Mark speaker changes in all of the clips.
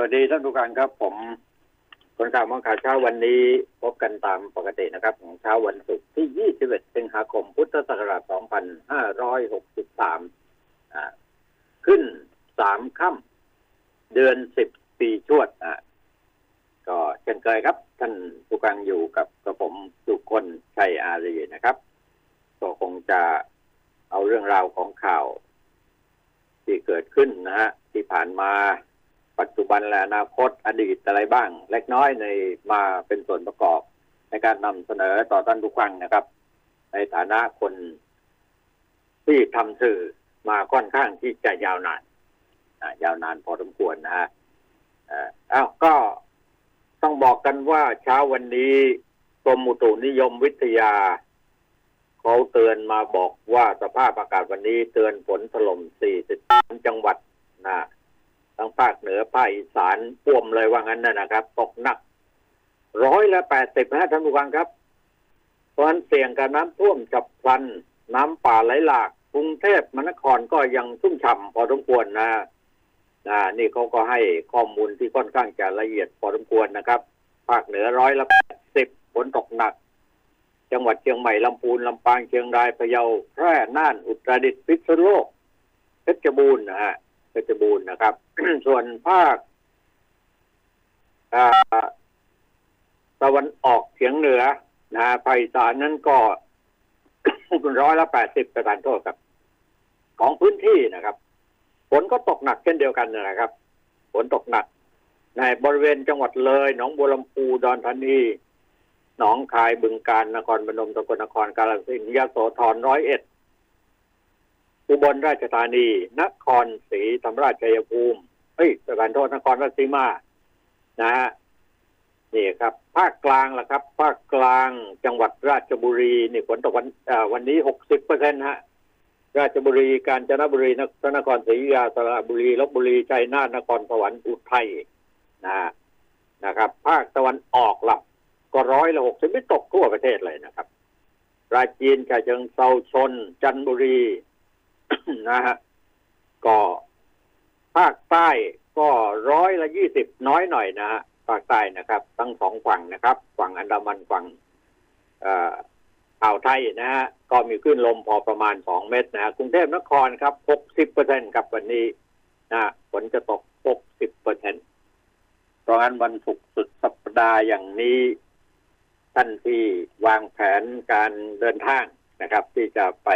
Speaker 1: วัสดีท่านผู้การครับผมคนข่าวมองข่าวเช้าวันนี้พบกันตามปกตินะครับ ของเช้าวันศุกร์ที่ 21 สิงหาคม พุทธศักราช 2563อ่าขึ้นสามค่ำเดือน 10 ปีชวดอ่าก็เช่นเคยครับ ท่านผู้การอยู่กับกระผมสุคนชัยอารีนะครับ ก็คงจะเอาเรื่องราวของข่าว ที่เกิดขึ้นนะฮะที่ผ่านมา ปัจจุบันและอนาคตอดีตอะไรบ้าง เล็กน้อยในมาเป็นส่วนประกอบ ในการนำเสนอต่อท่านผู้ฟังนะครับ ในฐานะคนที่ทำสื่อมาค่อนข้างที่จะยาวนานยาวนานพอสมควรนะฮะเอ้าวก็ต้องบอกกันว่าเช้าวันนี้กรมอุตุนิยมวิทยาเขาเตือนมาบอกว่าสภาพอากาศวันนี้เตือนฝนถล่ม 43 จังหวัดนะ ทั้งภาคเหนือภาคอีสานพ่วมเลยว่างั้นนะนะครับ ตกหนักร้อยละแปดสิบนะท่านผู้ฟังครับเพราะฉะนั้นเสี่ยงกับน้ำท่วมฉับพลัน น้ำป่าไหลหลากกรุงเทพมหานครก็ยังชุ่มฉ่ำพอสมควรนะนะนี่เขาก็ให้ข้อมูลที่ค่อนข้างจะละเอียดพอสมควรนะครับ ภาคเหนือร้อยละแปดสิบฝนตกหนัก จังหวัดเชียงใหม่ลำพูนลำปางเชียงรายพะเยาแพร่น่านอุตรดิตถ์พิษณุโลกเพชรบูรณ์นะฮะ เพชรบูรณ์นะครับ ส่วนภาคตะวันออกเฉียงเหนือนะฮะภาคอีสานนั้นก็ร้อยละแปดสิบประการโทษครับ ของพื้นที่นะครับฝนก็ตกหนักเช่นเดียวกันนะครับฝนตกหนัก ในบริเวณจังหวัดเลย หนองบัวลำพูดอนธานีหนองคายบึงการนครพนมสกลนครกาฬสินธุ์ยโสธรร้อยเอ็ด อุบลราชธานี นครศรีธรรมราชชัยภูมิเฮ้ยประการโทษนครราชสีมา นะฮะนี่ครับ ภาคกลางล่ะครับ ภาคกลางจังหวัดราชบุรีนี่ฝนตกวันวันนี้หกสิบเปอร์เซ็นต์ฮะราชบุรีกาญจนบุรีนครนครศรีอยุธยาสระบุรีลบบุรีชัยนาทนครสวรรค์อุทัยนะนะครับ ภาคตะวันออกล่ะ ก็ร้อยละหกสิบไม่ตกทั่วประเทศเลยนะครับปราจีนฉะเชิงเซาชน จันทบุรี นะฮะก็ภาคใต้ก็ร้อยละยี่สิบน้อยหน่อยนะฮะภาคใต้นะครับ ทั้งสองฝั่งนะครับ ฝั่งอันดามันฝั่งอ่าวไทยนะฮะก็มีคลื่นลมพอประมาณสองเมตรนะฮะกรุงเทพนครครับหกสิบเปอร์เซ็นครับวันนี้นะฝนจะตกหกสิบเปอร์เซ็นต์เพราะงั้นวันศุกร์สุดสัปดาห์อย่างนี้ท่านที่วางแผนการเดินทางนะครับ ที่จะไป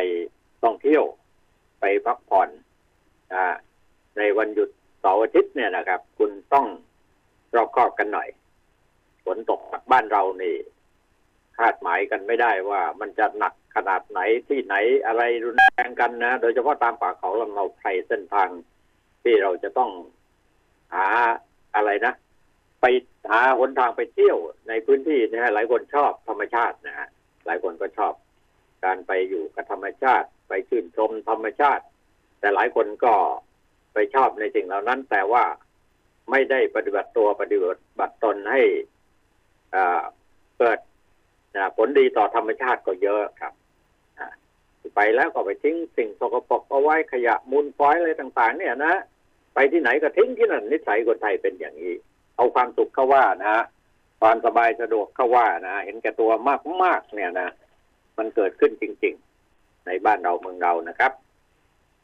Speaker 1: ท่องเที่ยว ไปพักผ่อนอาในวันหยุดเสาร์อาทิตย์เนี่ยนะครับ คุณต้องรอบคอบกันหน่อยฝนตกบ้านเรานี่ คาดหมายกันไม่ได้ว่ามันจะหนักขนาดไหนที่ไหนอะไรรุนแรงกันนะ โดยเฉพาะตามป่าเขาลำเนาไพรเส้นทางที่เราจะต้องหาอะไรนะไปหาหนทางไปเที่ยวในพื้นที่นะฮะหลายคนชอบธรรมชาตินะฮะหลายคนก็ชอบการไปอยู่กับธรรมชาติ ไปชื่นชมธรรมชาติ แต่หลายคนก็ไปชอบในสิ่งเหล่านั้น แต่ว่าไม่ได้ปฏิบัติตัวปฏิบัติตนให้อ่าเกิดผลดีต่อธรรมชาติก็เยอะครับไปแล้วก็ไปทิ้งสิ่งสกปรกเอาไว้ขยะมูลฟอยอะไรต่าง ๆ เนี่ยนะไปที่ไหนก็ทิ้งที่นั่นนิสัยคนไทยเป็นอย่างนี้ เอาความสุขเข้าว่านะ ความสบายสะดวกเข้าว่านะเห็นแก่ตัวมากๆเนี่ยนะมันเกิดขึ้นจริงๆ ในบ้านเราเมืองเรานะครับ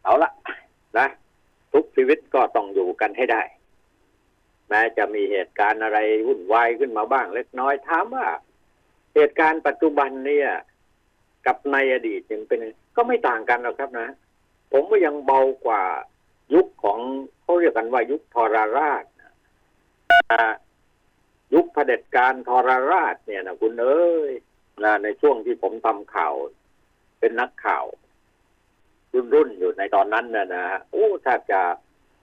Speaker 1: เอาละนะทุกชีวิตก็ต้องอยู่กันให้ได้ แม้จะมีเหตุการณ์อะไรวุ่นวายขึ้นมาบ้างเล็กน้อยถามว่า เหตุการณ์ปัจจุบันเนี่ย กับในอดีตยังเป็นก็ไม่ต่างกันหรอกครับนะ ผมว่ายังเบากว่ายุคของเขาเรียกกันว่ายุคทรราชยุคเผด็จการทรราชเนี่ยนะคุณเอ้ยนะในช่วงที่ผมทำข่าว เป็นนักข่าวรุ่นรุ่นอยู่ในตอนนั้นนะนะฮะโอ้แทบจะ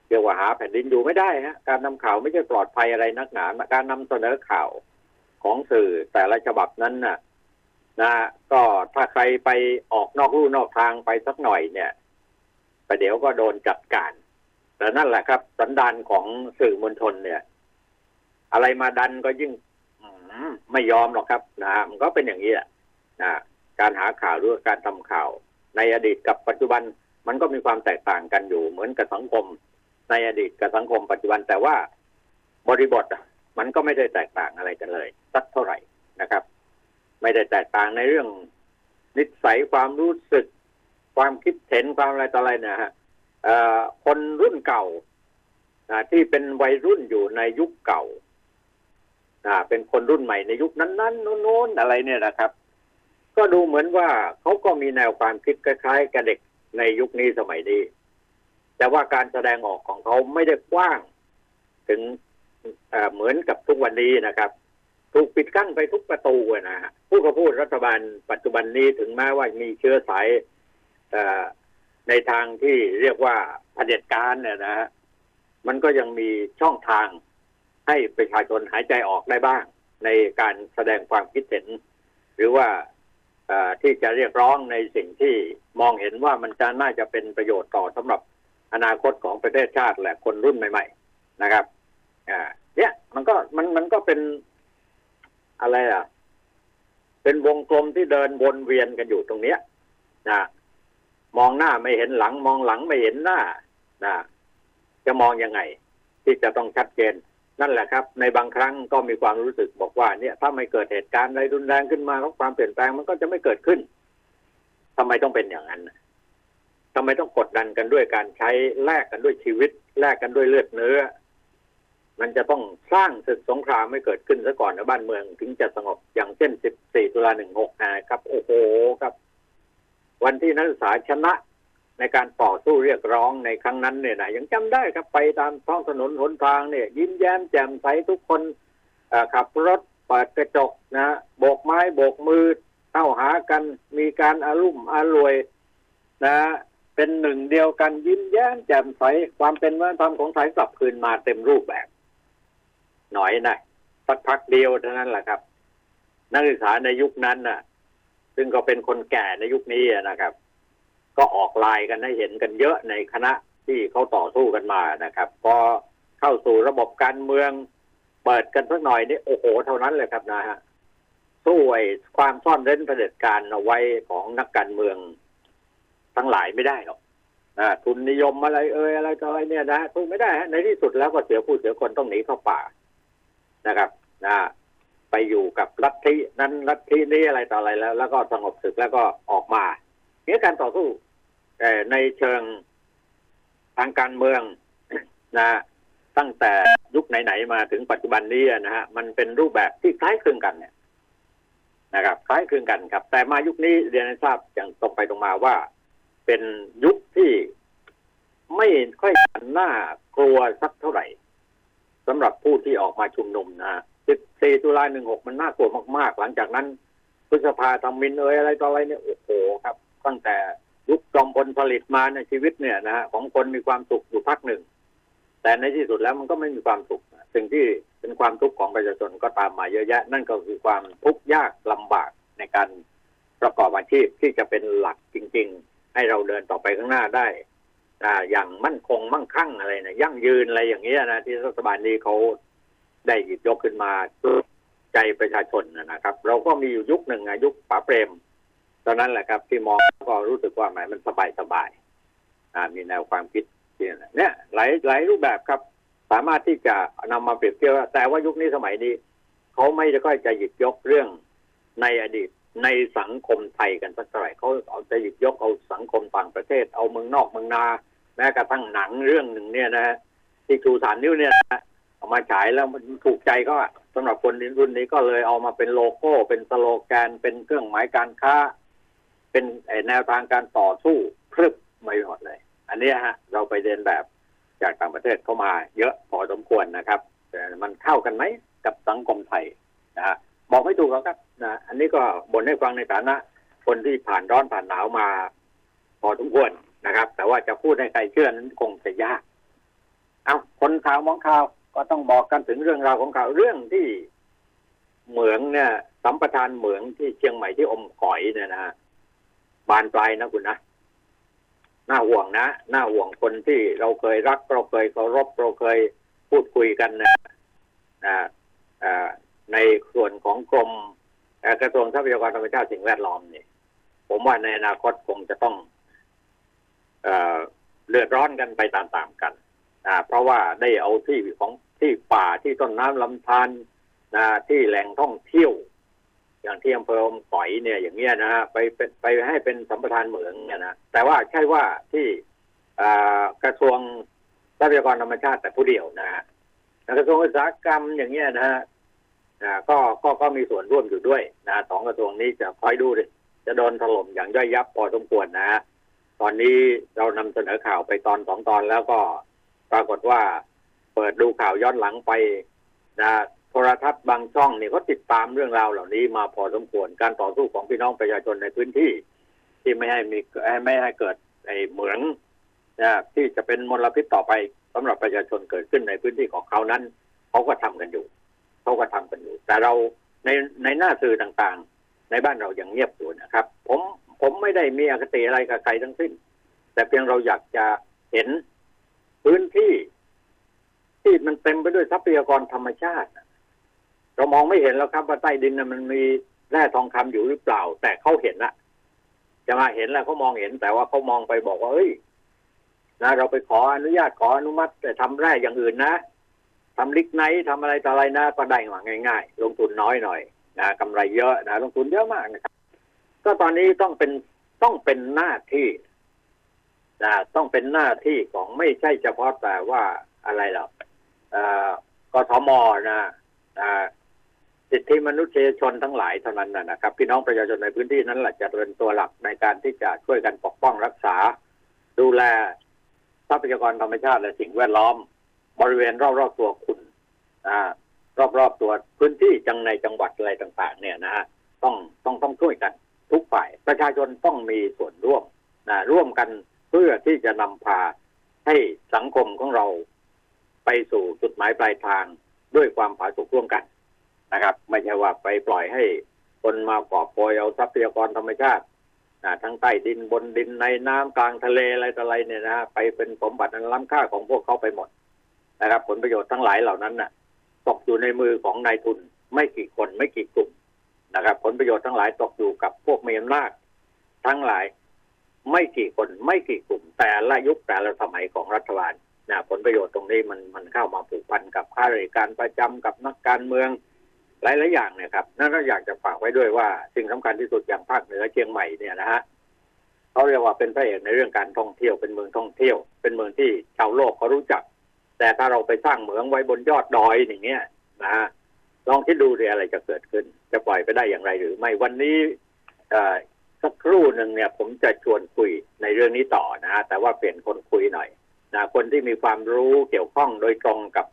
Speaker 1: เกี่ยวกับหาแผ่นดินอยู่ไม่ได้ฮะการนำข่าวไม่ใช่ปลอดภัยอะไรนักหนาการนำเสนอข่าวของสื่อแต่ละฉบับนั้นน่ะ นะ ก็ถ้าใครไปออกนอกลู่นอกทางไปสักหน่อยเนี่ยประเดี๋ยวก็โดนจัดการแต่นั่นแหละครับ สันดานของสื่อมวลชนเนี่ย อะไรมาดันก็ยิ่งไม่ยอมหรอกครับนะมันก็เป็นอย่างนี้แหละนะ การหาข่าวหรือการทำข่าว ในอดีตกับปัจจุบันมันก็มีความแตกต่างกันอยู่เหมือนกับสังคม ในอดีตกับสังคมปัจจุบันแต่ว่าบริบทมันก็ไม่ได้แตกต่างอะไรกันเลย สักเท่าไหร่นะครับ ไม่ได้แตกต่างในเรื่องนิสัยความรู้สึก ความคิดเห็นความอะไรต่ออะไรนะฮะคนรุ่นเก่าที่เป็นวัยรุ่นอยู่ในยุคเก่าเป็นคนรุ่นใหม่ในยุคนั้นๆโน้นๆอะไรเนี่ยนะครับ ก็ดูเหมือนว่าเขาก็มีแนวความคิดคล้ายๆกับเด็กในยุคนี้สมัยนี้ แต่ว่าการแสดงออกของเขาไม่ได้กว้าง ถึงเหมือนกับทุกวันนี้นะครับ ถูกปิดกั้นไปทุกประตูนะฮะผู้กพูดรัฐบาลปัจจุบันนี้ถึงแม้ว่ามีเชื้อสายในทางที่เรียกว่าเผด็จการเนี่ยนะฮะมันก็ยังมีช่องทางให้ประชาชนหายใจออกได้บ้าง ในการแสดงความคิดเห็น หรือว่า ที่จะเรียกร้องในสิ่งที่มองเห็นว่ามันจะน่าจะเป็นประโยชน์ต่อสำหรับอนาคตของประเทศชาติและคนรุ่นใหม่ ๆ นะครับอ่าเนี่ยมันก็มันมันก็เป็นอะไรอะ เป็นวงกลมที่เดินวนเวียนกันอยู่ตรงเนี้ยนะมองหน้าไม่เห็นหลัง มองหลังไม่เห็นหน้านะจะมองยังไง ที่จะต้องชัดเจน นั่นแหละครับ ในบางครั้งก็มีความรู้สึกบอกว่าเนี่ย ถ้าไม่เกิดเหตุการณ์อะไรรุนแรงขึ้นมาแล้วความเปลี่ยนแปลงมันก็จะไม่เกิดขึ้นทำไมต้องเป็นอย่างนั้นทำไมต้องกดดันกันด้วยการใช้แลกกันด้วยชีวิตแลกกันด้วยเลือดเนื้อ มันจะต้องสร้างศึกสงครามไม่เกิดขึ้นซะก่อนนะบ้านเมือง ถึงจะสงบอย่างเช่น 14 ตุลา 16 นะครับ โอ้โหครับ วันที่นักศึกษาชนะ ในการต่อสู้เรียกร้องในครั้งนั้นเนี่ยนะยังจำได้ครับไปตามท้องถนนหนทางเนี่ย ยิ้มแย้มแจ่มใสทุกคนขับรถเปิดกระจกนะโบกไม้โบกมือเข้าหากันมีการอารุ่มอารวยนะเป็นหนึ่งเดียวกันยิ้มแย้มแจ่มใสความเป็นวัฒนธรรมของไทยกลับคืนมาเต็มรูปแบบ หน่อยนะสักพักเดียวเท่านั้นแหละครับ นักศึกษาในยุคนั้นน่ะ ซึ่งก็เป็นคนแก่ในยุคนี้นะครับ ก็ออกลายกันให้เห็นกันเยอะในคณะที่เขาต่อสู้กันมานะครับพอเข้าสู่ระบบการเมืองเปิดกันสักหน่อยนี่โอ้โหเท่านั้นเลยครับนะฮะสู้ไอ้ความซ่อนเร้นเผด็จการเอาไว้ของนักการเมืองทั้งหลายไม่ได้หรอกนะทุนนิยมอะไรเอ่ยอะไรต่ออะไรเนี่ยนะสู้ไม่ได้ฮะในที่สุดแล้วก็เสียผู้เสียคนต้องหนีเข้าป่านะครับนะไปอยู่กับลัทธินั้นลัทธินี้อะไรต่ออะไรแล้ว แล้วก็สงบศึกแล้วก็ออกมาเนี่ยการต่อสู้ แต่ในเชิงทางการเมืองนะตั้งแต่ยุคไหนๆมาถึงปัจจุบันนี้นะฮะมันเป็นรูปแบบที่คล้ายคลึงกันเนี่ยนะครับคล้ายคลึงกันครับ แต่มายุคนี้เรียนให้ทราบอย่างตรงไปตรงมาว่า เป็นยุคที่ไม่ค่อยน่ากลัวสักเท่าไหร่สำหรับผู้ที่ออกมาชุมนุมนะ14ตุลา16 มันน่ากลัวมาก ๆ หลังจากนั้นพฤษภาธรรมินเอ่ยอะไรต่ออะไรเนี่ยโอ้โหครับ ตั้งแต่ ยุคจอมพลผลิตมาในชีวิตเนี่ยนะฮะของคนมีความสุขอยู่พักหนึ่ง แต่ในที่สุดแล้วมันก็ไม่มีความสุขสิ่งที่เป็นความทุกข์ของประชาชนก็ตามมาเยอะแยะ นั่นก็คือความทุกข์ยากลำบากในการประกอบอาชีพที่จะเป็นหลักจริง ๆ ให้เราเดินต่อไปข้างหน้าได้อย่างมั่นคงมั่งคั่งอะไรนะยั่งยืนอะไรอย่างเงี้ยนะที่รัฐบาลนี้เขาได้หยิบยกขึ้นมาใจประชาชนนะครับ เราก็มีอยู่ยุคหนึ่งยุคป๋าเปรม ตอนนั้นแหละครับ ที่มองก็รู้สึกว่าหมายมันสบายสบายมีแนวความคิดเนี่ยหลายหลายรูปแบบครับ สามารถที่จะนำมาเปรียบเทียบแต่ว่ายุคนี้สมัยนี้เขาไม่ได้ค่อยจะหยิบยกเรื่องในอดีตในสังคมไทยกันสักเท่าไหร่เขาเอาจะหยิบยกเอาสังคมต่างประเทศ เอาเมืองนอกเมืองนาแม้กระทั่งหนังเรื่องหนึ่งเนี่ยนะที่ชูสารนิ้วเนี่ยเอามาฉายแล้วมันถูกใจก็สำหรับคนรุ่นนี้ก็เลยเอามาเป็นโลโก้ เป็นสโลแกนเป็นเครื่องหมายการค้า เป็นแนวทางการต่อสู้พรึบไม่หมดเลย อันนี้ฮะ เราไปเรียนแบบจากต่างประเทศเข้ามา เยอะพอสมควรนะครับแต่มันเข้ากันไหมกับสังคมไทยนะฮะบอกไม่ถูกครับนะอันนี้ก็บ่นให้ฟังในฐานะ คนที่ผ่านร้อนผ่านหนาวมา พอสมควรนะครับ แต่ว่าจะพูดให้ใครเชื่อนั้นคงจะยาก เอาคนข่าวมองข่าวก็ต้องบอกกันถึงเรื่องราวของข่าวเรื่องที่เหมืองเนี่ยสัมปทานเหมืองที่เชียงใหม่ที่อมก่อยเนี่ยนะฮะ บานปลายนะคุณนะน่าห่วงนะน่าห่วงคนที่เราเคยรัก เราเคยเคารพเราเคยพูดคุยกันนะในส่วนของกรมกระทรวงทรัพยากรธรรมชาติสิ่งแวดล้อมนี่ผมว่าในอนาคตคงจะต้องเเลือดร้อนกันไปตามๆกันเพราะว่าได้เอาที่ของที่ป่าที่ต้นน้ำลำธารนะที่แหล่งท่องเที่ยว ที่อำเภออมก๋อยเนี่ยอย่างเงี้ยนะฮะไปเป็นไปให้เป็นสัมปทานเหมืองเนี่ยนะแต่ว่าใช่ว่าที่กระทรวงทรัพยากรธรรมชาติแต่ผู้เดียวนะฮะกระทรวงอุตสาหกรรมอย่างเงี้ยนะฮะก็ก็ก็มีส่วนร่วมอยู่ด้วยนะสองกระทรวงนี้จะคอยดูดิจะโดนถล่มอย่างย่อยยับพอสมควรนะฮะตอนนี้เรานำเสนอข่าวไปตอนสองตอนแล้วก็ปรากฏว่าเปิดดูข่าวย้อนหลังไปนะ โทรทัศน์บางช่องเนี่ยเขาติดตามเรื่องราวเหล่านี้มาพอสมควรการต่อสู้ของพี่น้องประชาชนในพื้นที่ ที่ไม่ให้มีไม่ให้เกิดไอ้เหมืองนะที่จะเป็นมลพิษต่อไปสำหรับประชาชนเกิดขึ้นในพื้นที่ของเขานั้นเขาก็ทำกันอยู่เขาก็ทำกันอยู่ แต่เราในในหน้าสื่อต่างๆ ในบ้านเรายังเงียบอยู่นะครับ ผมผมไม่ได้มีอคติอะไรกับใครทั้งสิ้น แต่เพียงเราอยากจะเห็นพื้นที่ ที่มันเต็มไปด้วยทรัพยากรธรรมชาติ เรามองไม่เห็นแล้วครับว่าใต้ดินมันมีแร่ทองคำอยู่หรือเปล่า แต่เขาเห็นละจะมาเห็นแล้วเขามองเห็น แต่ว่าเขามองไปบอกว่าเอ้ยนะเราไปขออนุญาตขออนุมัติแต่ทำแร่อย่างอื่นนะทำลิกไนท์ทำอะไรต่ออะไรนะก็ได้หวังง่าย ๆ ลงทุนน้อยหน่อยนะกำไรเยอะนะลงทุนเยอะมากนะครับ ก็ตอนนี้ต้องเป็นต้องเป็นหน้าที่นะต้องเป็นหน้าที่ของไม่ใช่เฉพาะแต่ว่าอะไรหรอกกทมนะ สิทธิมนุษยชนทั้งหลายเท่านั้นนะครับ พี่น้องประชาชนในพื้นที่นั้นแหละจะเป็นตัวหลักในการที่จะช่วยกันปกป้องรักษา ดูแลทรัพยากรธรรมชาติและสิ่งแวดล้อม บริเวณรอบๆตัวคุณรอบๆตัวพื้นที่จังในจังหวัดอะไรต่าง ๆ เนี่ยนะฮะต้องต้องต้องช่วยกันทุกฝ่าย ประชาชนต้องมีส่วนร่วมนะร่วมกันเพื่อที่จะนำพาให้สังคมของเรา ไปสู่จุดหมายปลายทางด้วยความผาสุกร่วมกัน นะครับ ไม่ใช่ว่าไปปล่อยให้คนมากอบโกยเอาทรัพยากรธรรมชาติทั้งใต้ดินบนดินในน้ำกลางทะเลอะไรต่ออะไรเนี่ยนะไปเป็นสมบัติอันล้ำค่าของพวกเขาไปหมดนะครับ ผลประโยชน์ทั้งหลายเหล่านั้นน่ะ ตกอยู่ในมือของนายทุนไม่กี่คนไม่กี่กลุ่มนะครับ ผลประโยชน์ทั้งหลายตกอยู่กับพวกมีอำนาจทั้งหลายไม่กี่คนไม่กี่กลุ่ม แต่ละยุคแต่ละสมัยของรัฐบาลนะผลประโยชน์ตรงนี้มันมันเข้ามาผูกพันกับข้าราชการประจำกับนักการเมือง หลายหลายอย่างเนี่ยครับนั่นก็อยากจะฝากไว้ด้วยว่า สิ่งสำคัญที่สุดอย่างภาคเหนือเชียงใหม่เนี่ยนะฮะเขาเรียกว่าเป็นพระเอกในเรื่องการท่องเที่ยวเป็นเมืองท่องเที่ยว เป็นเมืองที่ชาวโลกเขารู้จัก แต่ถ้าเราไปสร้างเหมืองไว้บนยอดดอยอย่างเงี้ยนะฮะลองคิดดูเรียอะไรจะเกิดขึ้น จะปล่อยไปได้อย่างไรหรือ ไม่วันนี้สักครู่หนึ่งเนี่ย ผมจะชวนคุยในเรื่องนี้ต่อนะฮะแต่ว่าเปลี่ยนคนคุยหน่อยนะคนที่มีความรู้เกี่ยวข้องโดยตรงกับ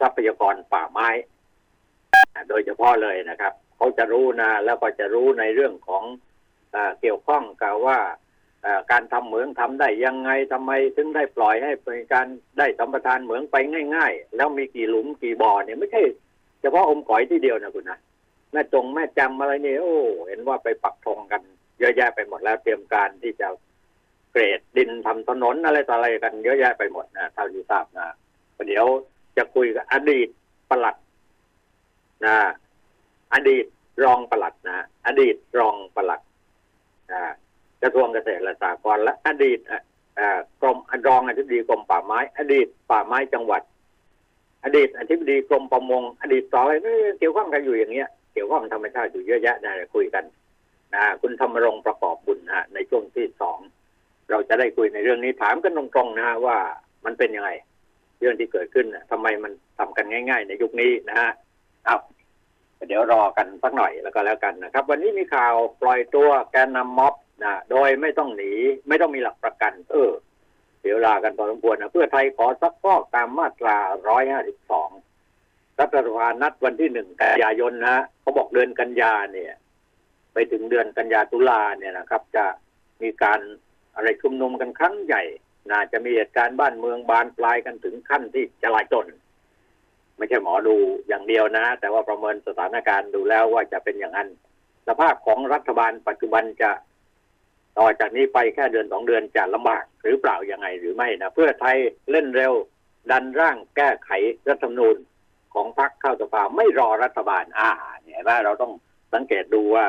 Speaker 1: ทรัพยากรป่าไม้ โดยเฉพาะเลยนะครับเขาจะรู้นะแล้วก็จะรู้ในเรื่องของอเกี่ยวข้องกับว่าการทำเหมืองทำได้ยังไงทำไมถึงได้ปล่อยให้เป็นการได้สัมปทานเหมืองไปง่าย ๆ แล้วมีกี่หลุมกี่บ่อเนี่ยไม่ใช่เฉพาะอมก๋อยที่เดียวนะคุณนะแม่จงแม่จำอะไรเนี่ยโอ้เห็นว่าไปปักธงกัน เยอะแยะไปหมดแล้วเตรียมการที่จะเกรดดินทำถนนอะไรต่ออะไรกันเยอะแยะไปหมดนะเท่าที่ทราบนะเดี๋ยวจะคุยกับอดีตปลัด นะอดีตรองปลัดนะอดีตรองปลัดนะกระทรวงเกษตรและสหกรณ์และอดีตกรมรองอธิบดีกรมป่าไม้ อดีตป่าไม้จังหวัด อดีตอธิบดีกรมประมง อดีตต่ออะไรเกี่ยวข้องกันอยู่อย่างเงี้ยเกี่ยวข้องธรรมชาติอยู่เยอะแยะนะคุยกันนะคุณธรรมรงประกอบบุญนะในช่วงที่สองเราจะได้คุยในเรื่องนี้ถามกันตรงๆนะว่ามันเป็นยังไง เรื่องที่เกิดขึ้นทำไมมันทำกันง่าย ๆ ในยุคนี้นะฮะ เอาเดี๋ยวรอกันสักหน่อยแล้วก็แล้วกันนะครับ วันนี้มีข่าวปล่อยตัวแกนนำม็อบนะโดยไม่ต้องหนี ไม่ต้องมีหลักประกัน เออเดี๋ยวลากันพอสมควรนะเพื่อไทยขอซักฟอกตามมาตราร้อยห้าสิบสองรัฐสภานัดวันที่หนึ่งกันยายนนะเขาบอกเดือนกันยาเนี่ย ไปถึงเดือนกันยาตุลาเนี่ยนะครับ จะมีการอะไรชุมนุมกันครั้งใหญ่น่าจะมีเหตุการณ์บ้านเมืองบานปลายกันถึงขั้นที่จะลายจน ไม่ใช่หมอดูอย่างเดียวนะ แต่ว่าประเมินสถานการณ์ดูแล้วว่าจะเป็นอย่างนั้นสภาพของรัฐบาลปัจจุบันจะต่อจากนี้ไปแค่เดือนสองเดือนจะลำบากหรือเปล่ายังไงหรือไม่นะเพื่อไทยเล่นเร็ว ดันร่างแก้ไขรัฐธรรมนูญของพรรคเข้าสภาไม่รอรัฐบาล อ่าเนี่ยว่าเราต้องสังเกตดูว่า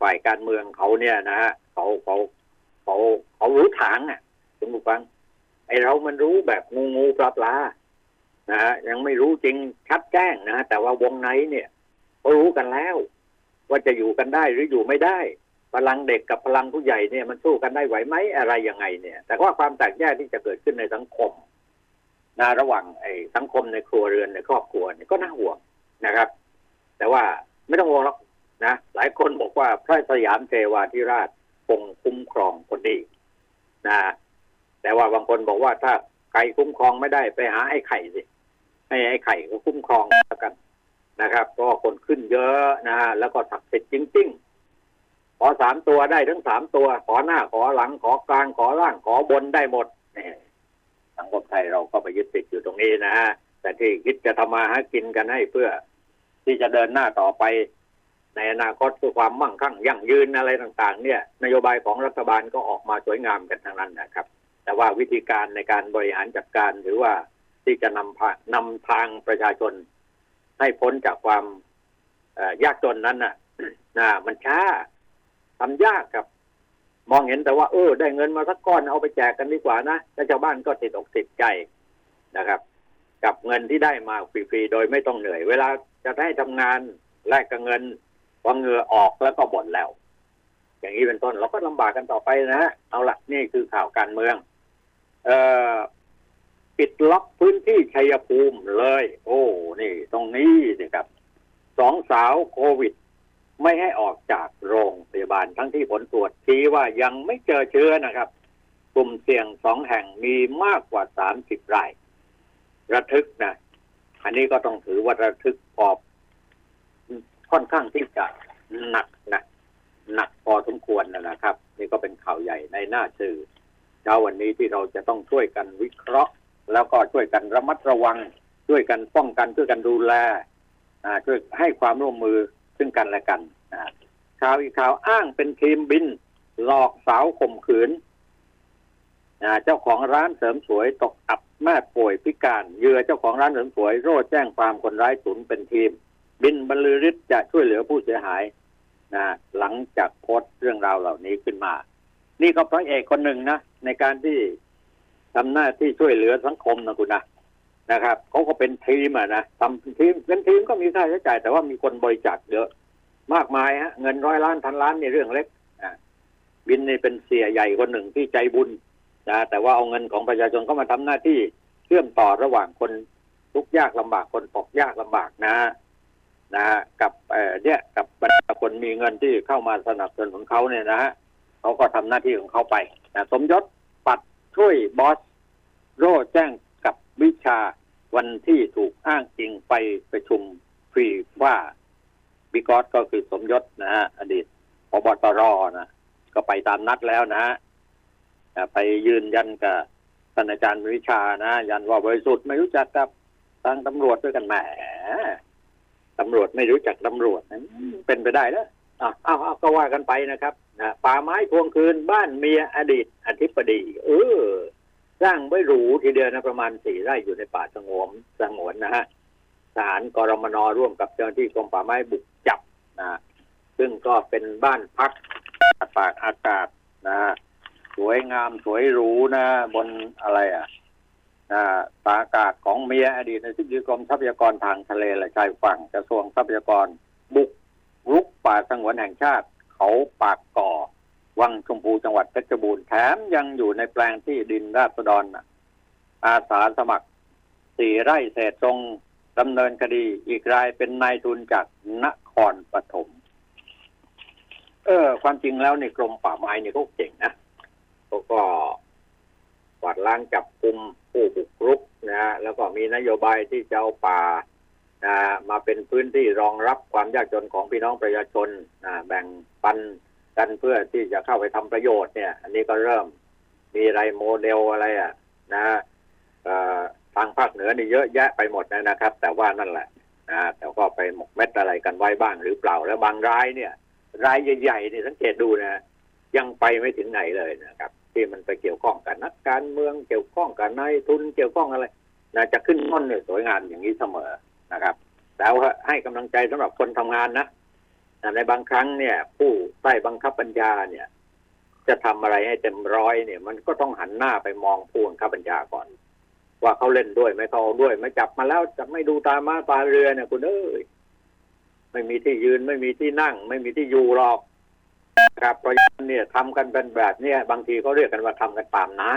Speaker 1: ฝ่ายการเมืองเขาเนี่ยนะฮะเขาเขาเขาเขารู้ทางอะคุณผู้ฟังไอเรามันรู้แบบงูงูปลาปลา นะฮะยังไม่รู้จริงชัดแจ้งนะฮะแต่ว่าวงในเนี่ยเขารู้กันแล้ว ว่าจะอยู่กันได้หรืออยู่ไม่ได้ พลังเด็กกับพลังผู้ใหญ่เนี่ยมันสู้กันได้ไหวไหมอะไรยังไงเนี่ย แต่ว่าความแตกแยกที่จะเกิดขึ้นในสังคมนะระหว่างไอ้สังคมในครัวเรือนในครอบครัวเนี่ยก็น่าห่วงนะครับ แต่ว่าไม่ต้องห่วงหรอกนะหลายคนบอกว่าพระสยามเทวาธิราชคงคุ้มครองคนดีนะแต่ว่าบางคนบอกว่าถ้าใครคุ้มครองไม่ได้ไปหาไอ้ไข่สิ ให้ไอ้ไข่ก็คุ้มครองแล้วกันนะครับก็คนขึ้นเยอะนะแล้วก็ศักดิ์สิทธิ์จริง ๆ ขอสามตัวได้ทั้งสามตัว ขอหน้าขอหลังขอกลางขอล่างขอบนได้หมดสังคมไทยเราก็ไปยึดติดอยู่ตรงนี้นะฮะแต่ที่คิดจะทำมาหากินกันให้เพื่อ ที่จะเดินหน้าต่อไป ในอนาคตเพื่อความมั่งคั่งยั่งยืนอะไรต่าง ๆ เนี่ย นโยบายของรัฐบาลก็ออกมาสวยงามกันทั้งนั้นนะครับ แต่ว่าวิธีการในการบริหารจัดการหรือว่า ที่จะนำพานำทางประชาชน ให้พ้นจากความยากจนนั้นน่ะนะมันช้าทำยากครับ มองเห็นแต่ว่า เออ ได้เงินมาสักก้อนเอาไปแจกกันดีกว่านะแล้วชาวบ้านก็ติดอกติดใจนะครับ กับเงินที่ได้มาฟรีๆโดยไม่ต้องเหนื่อย เวลาจะได้ทำงานแลกกับเงินพอเงือออกแล้วก็บ่นแล้ว อย่างนี้เป็นต้นเราก็ลำบากกันต่อไปนะฮะเอาละนี่คือข่าวการเมือง เอ่อ ปิดล็อกพื้นที่ชัยภูมิเลย โอ้ นี่ ตรงนี้นี่ครับสองสาวโควิด ไม่ให้ออกจากโรงพยาบาลทั้งที่ผลตรวจชี้ว่ายังไม่เจอเชื้อนะครับ กลุ่มเสี่ยงสองแห่งมีมากกว่าสามสิบราย ระทึกนะ อันนี้ก็ต้องถือว่าระทึกพอค่อนข้างที่จะหนักนะหนักพอสมควรนะครับ นี่ก็เป็นข่าวใหญ่ในหน้าสื่อเช้าวันนี้ที่เราจะต้องช่วยกันวิเคราะห์ แล้วก็ช่วยกันระมัดระวัง ช่วยกันป้องกันช่วยกันดูแลช่วยให้ความร่วมมือซึ่งกันและกันข่าวอีกข่าวอ้างเป็นทีมบิน หลอกสาวข่มขืนเจ้าของร้านเสริมสวยตกอับแม่ป่วยพิการเหยื่อเจ้าของร้านเสริมสวยโรดแจ้งความคนร้ายสุนเป็นทีม บินบรรลือฤทธิ์จะช่วยเหลือผู้เสียหายนะหลังจากโพสต์เรื่องราวเหล่านี้ขึ้นมา นี่ก็พระเอกคนหนึ่งนะในการที่ ทำหน้าที่ช่วยเหลือสังคมนะคุณนะนะครับเขาก็เป็นทีมอะนะทำทีมเป็นทีมก็มีค่าใช้จ่าย แต่ว่ามีคนบริจาคเยอะมากมายฮะเงินร้อยล้านพันล้านในเรื่องเล็กบินนี่เป็นเสียใหญ่คนหนึ่งที่ใจบุญนะแต่ว่าเอาเงินของประชาชนเข้ามาทำหน้าที่เชื่อมต่อระหว่างคนทุกยากลำบากคนตกยากลำบากนะนะฮะกับเนี่ยกับบรรดาคนมีเงินที่เข้ามาสนับสนุนเขาเนี่ยนะฮะเขาก็ทำหน้าที่ของเขาไปนะสมยศปัด ช่วยบอสโร่แจ้งกับวิชาวันที่ถูกอ้างอิงไปประชุมฟรีว่าบิกอสก็คือสมยศนะฮะอดีตพบตรนะก็ไปตามนัดแล้วนะฮะไปยืนยันกับท่านอาจารย์วิชานะยันว่าบริสุทธิ์ไม่รู้จักกับทางตำรวจด้วยกันแหมตำรวจไม่รู้จักตำรวจนั้นเป็นไปได้แล้ว อ้าวอ้าวก็ว่ากันไปนะครับนะป่าไม้ทวงคืนบ้านเมียอดีตอธิบดีเออสร้างไว้หรูทีเดียวนะประมาณสี่ไร่อยู่ในป่าสงวนสงวนนะฮะทหารกรมนร่วมกับเจ้าหน้าที่กรมป่าไม้บุกจับนะซึ่งก็เป็นบ้านพักปากอากาศนะสวยงามสวยหรูนะ บนอะไรอะนะตาอากาศของเมียอดีตในที่กรมทรัพยากรทางทะเลและชายฝั่งกระทรวงทรัพยากรบุก รุกป่าสงวนแห่งชาติ เขาปากก่อ วังชมพูจังหวัดเพชรบูรณ์แถมยังอยู่ในแปลงที่ดินราษฎรอาสาสมัครสี่ไร่เศษตรงดำเนินคดีอีกรายเป็นนายทุนจากนครปฐมเออ ความจริงแล้วในกรมป่าไม้เนี่ยเขาเก่งนะเขาก็กวาดล้างจับกุมผู้บุกรุกนะฮะแล้วก็มีนโยบายที่จะเอาป่า นะมาเป็นพื้นที่รองรับความยากจนของพี่น้องประชาชนนะแบ่งปันกันเพื่อที่จะเข้าไปทำประโยชน์เนี่ย อันนี้ก็เริ่มมีไรโมเดลอะไรอะ นะทางภาคเหนือนี่เยอะแยะไปหมดนะครับ แต่ว่านั่นแหละนะแต่ก็ไปหมกเม็ดอะไรกันไว้บ้างหรือเปล่าแล้วบางรายเนี่ย รายใหญ่ๆนี่สังเกตดูนะ ยังไปไม่ถึงไหนเลยนะครับ ที่มันไปเกี่ยวข้องกับนักการเมืองเกี่ยวข้องกับนายทุนเกี่ยวข้องอะไรนะจะขึ้นต้นเนี่ยสวยงามอย่างนี้เสมอ นะครับแล้วให้กำลังใจสำหรับคนทำงานนะในบางครั้งเนี่ย ผู้ใต้บังคับบัญชาเนี่ย จะทำอะไรให้เต็มร้อยเนี่ย มันก็ต้องหันหน้าไปมองผู้บังคับบัญชาก่อน ว่าเขาเล่นด้วยไม่เขาเอาด้วยไม่จับมาแล้วจะไม่ดูตามาตาเรือเนี่ยคุณเอ้ยไม่มีที่ยืนไม่มีที่นั่ง ไม่มีที่อยู่หรอกครับเพราะฉะนั้นเนี่ยทำกันเป็นแบบเนี้ยบางทีเขาเรียกกันว่าทำกันตามน้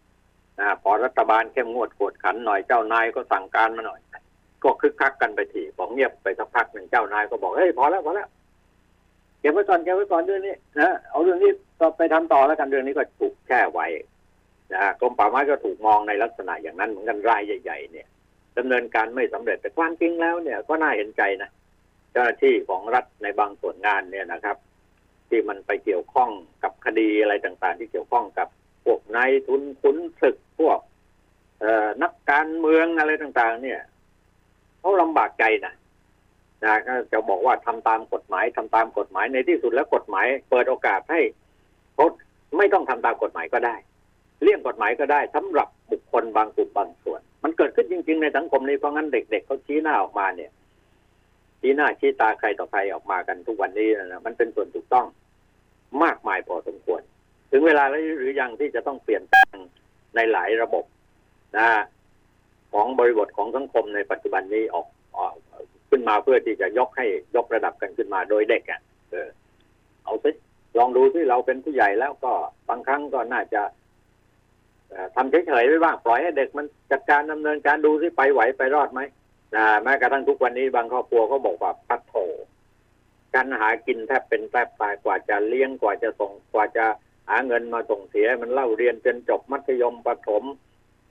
Speaker 1: ำนะพอรัฐบาลเข้มงวดกวดขันหน่อยเจ้านายก็สั่งการมาหน่อย ก็คึกคักกันไปทีบอกเงียบไปสักพักหนึ่งเจ้านายก็บอกเฮ้ยพอแล้วพอแล้วเก็บไว้ก่อนเก็บไว้ก่อนเรื่องนี้นะเอาเรื่องนี้ก็ไปทำต่อแล้วกันเรื่องนี้ก็ถูกแช่ไว้นะกรมป่าไม้ก็ถูกมองในลักษณะอย่างนั้นเหมือนกันรายใหญ่ ๆ เนี่ยดำเนินการไม่สำเร็จแต่ความจริงแล้วเนี่ย ก็น่าเห็นใจนะเจ้าหน้าที่ของรัฐในบางส่วนงานเนี่ยนะครับ ที่มันไปเกี่ยวข้องกับคดีอะไรต่าง ๆ ที่เกี่ยวข้องกับพวกนายทุนขุนศึกพวกนักการเมืองอะไรต่าง ๆ เนี่ย เขาลำบากใจนะนะก็จะบอกว่าทำตามกฎหมายทำตามกฎหมายในที่สุดแล้วกฎหมาย เปิดโอกาสให้เขาไม่ต้องทำตามกฎหมายก็ได้ เลี่ยงกฎหมายก็ได้สำหรับบุคคลบางกลุ่มบางส่วน มันเกิดขึ้นจริง ๆ ในสังคมนี้เพราะงั้นเด็ก ๆเขาชี้หน้าออกมาเนี่ยชี้หน้าชี้ตาใครต่อใครออกมากันทุกวันนี้นะมันเป็นส่วนถูกต้องมากมายพอสมควร ถึงเวลาแล้วหรือยังที่จะต้องเปลี่ยนแปลงในหลายระบบนะ ของบริบทของสังคมในปัจจุบันนี้ออกออกขึ้นมาเพื่อที่จะยกให้ยกระดับกันขึ้นมาโดยเด็กอะเออเอาสิลองดูที่เราเป็นผู้ใหญ่แล้วก็บางครั้งก็น่าจะทำเฉยๆไว้บ้างปล่อยให้เด็กมันจัดการดำเนินการดูที่ไปไหวไปรอดไหมนะแม้กระทั่งทุกวันนี้บางครอบครัวก็บอกว่าพัดโถการหากินแทบเป็นแทบตายกว่าจะเลี้ยงกว่าจะส่งกว่าจะหาเงินมาส่งเสียมันเล่าเรียนจนจบมัธยมประถม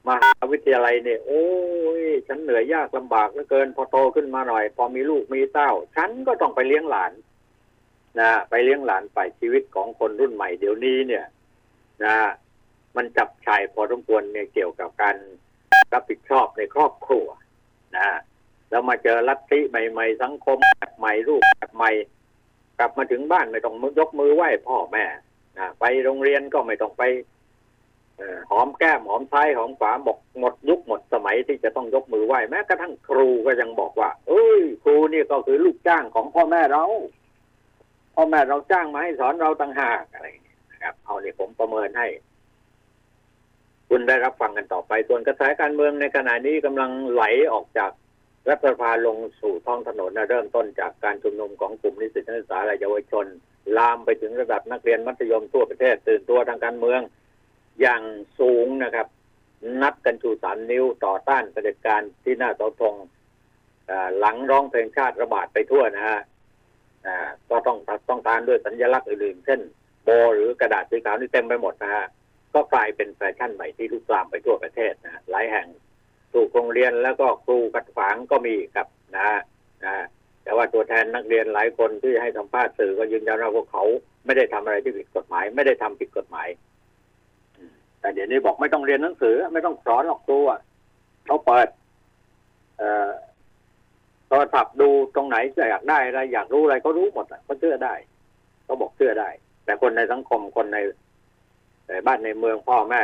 Speaker 1: มหาวิทยาลัยเนี่ยโอ้ยฉันเหนื่อยยากลำบากเหลือเกิน พอโตขึ้นมาหน่อย พอมีลูกมีเต้า ฉันก็ต้องไปเลี้ยงหลานนะไปเลี้ยงหลานไปชีวิตของคนรุ่นใหม่เดี๋ยวนี้เนี่ย นะ มันจับชายพอสมควรเนี่ยเกี่ยวกับการรับผิดชอบในครอบครัวนะแล้วมาเจอลัทธิใหม่ ๆ สังคมแบบใหม่รูปแบบใหม่ กลับมาถึงบ้านไม่ต้องยกมือไหว้พ่อแม่นะไปโรงเรียนก็ไม่ต้องไป หอมแก้มหอมซ้ายหอมขวาบอกหมดยุคหมดสมัยที่จะต้องยกมือไหว้แม้กระทั่งครูก็ยังบอกว่า เอ้ย ครูนี่ก็คือลูกจ้างของพ่อแม่เรา พ่อแม่เราจ้างมาให้สอนเราต่างหากอะไรอย่างเงี้ยนะครับ เอาเนี่ยผมประเมินให้ คุณได้รับฟังกันต่อไป ส่วนกระแสการเมืองในขณะนี้กำลังไหลออกจากรัฐสภาลงสู่ท้องถนนนะเริ่มต้นจากการชุมนุมของกลุ่มนิสิตนักศึกษาและเยาวชน ลามไปถึงระดับนักเรียนมัธยมทั่วประเทศตื่นตัวทางการเมือง อย่างสูงนะครับ นัดกันชูสามนิ้วต่อต้านเผด็จการที่หน้าเสาธงหลังร้องเพลงชาติระบาดไปทั่วนะฮะก็ต้องต้องตามด้วยสัญลักษณ์อื่นๆเช่นโบหรือกระดาษสีขาวนี่เต็มไปหมดนะฮะก็กลายเป็นแฟชั่นใหม่ที่ลุกลามไปทั่วประเทศนะฮะหลายแห่งถูกโรงเรียนแล้วก็ครูกัดขวางก็มีครับนะฮะนะแต่ว่าตัวแทนนักเรียนหลายคนที่ให้สัมภาษณ์สื่อก็ยืนยันว่าพวกเขาไม่ได้ทำอะไรที่ผิดกฎหมาย ไม่ได้ทำผิดกฎหมาย แต่เดี๋ยวนี้บอกไม่ต้องเรียนหนังสือ ไม่ต้องสอนหรอกครูอะเขาเปิด เอ่อโทรศัพท์ดูตรงไหนจะอยากได้อะไรอยากรู้อะไรเขารู้หมดอะเขาเชื่อได้เขาบอกเชื่อได้ แต่คนในสังคมคนในบ้านในเมืองพ่อแม่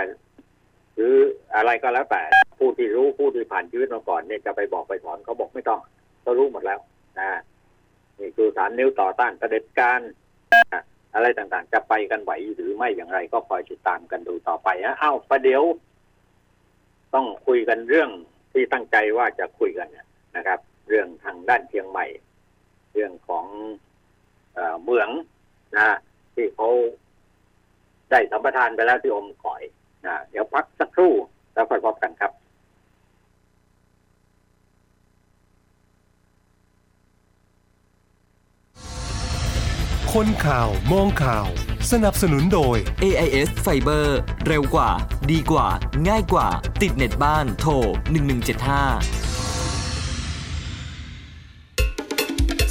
Speaker 1: หรืออะไรก็แล้วแต่ผู้ที่รู้ผู้ที่ผ่านชีวิตมาก่อนเนี่ยจะไปบอกไปสอนเขาบอกไม่ต้องเขารู้หมดแล้วนะนี่คือฐานนิ้วต่อต้านกระเด็จการ อะไรต่างๆ จะไปกันไหวหรือไม่อย่างไร ก็คอยติดตามกันดูต่อไปนะเอ้าประเดี๋ยว ต้องคุยกันเรื่องที่ตั้งใจว่าจะคุยกันนะครับ เรื่องทางด้านเชียงใหม่ เรื่องของเออเมืองนะที่เขาได้สัมปทานไปแล้วที่อมก่อยนะเดี๋ยวพักสักครู่แล้วค่อยพบกันครับ
Speaker 2: คนข่าวมองข่าว สนับสนุนโดย
Speaker 3: AIS Fiber เร็วกว่า ดีกว่า ง่ายกว่า ติดเน็ตบ้านโทร 1175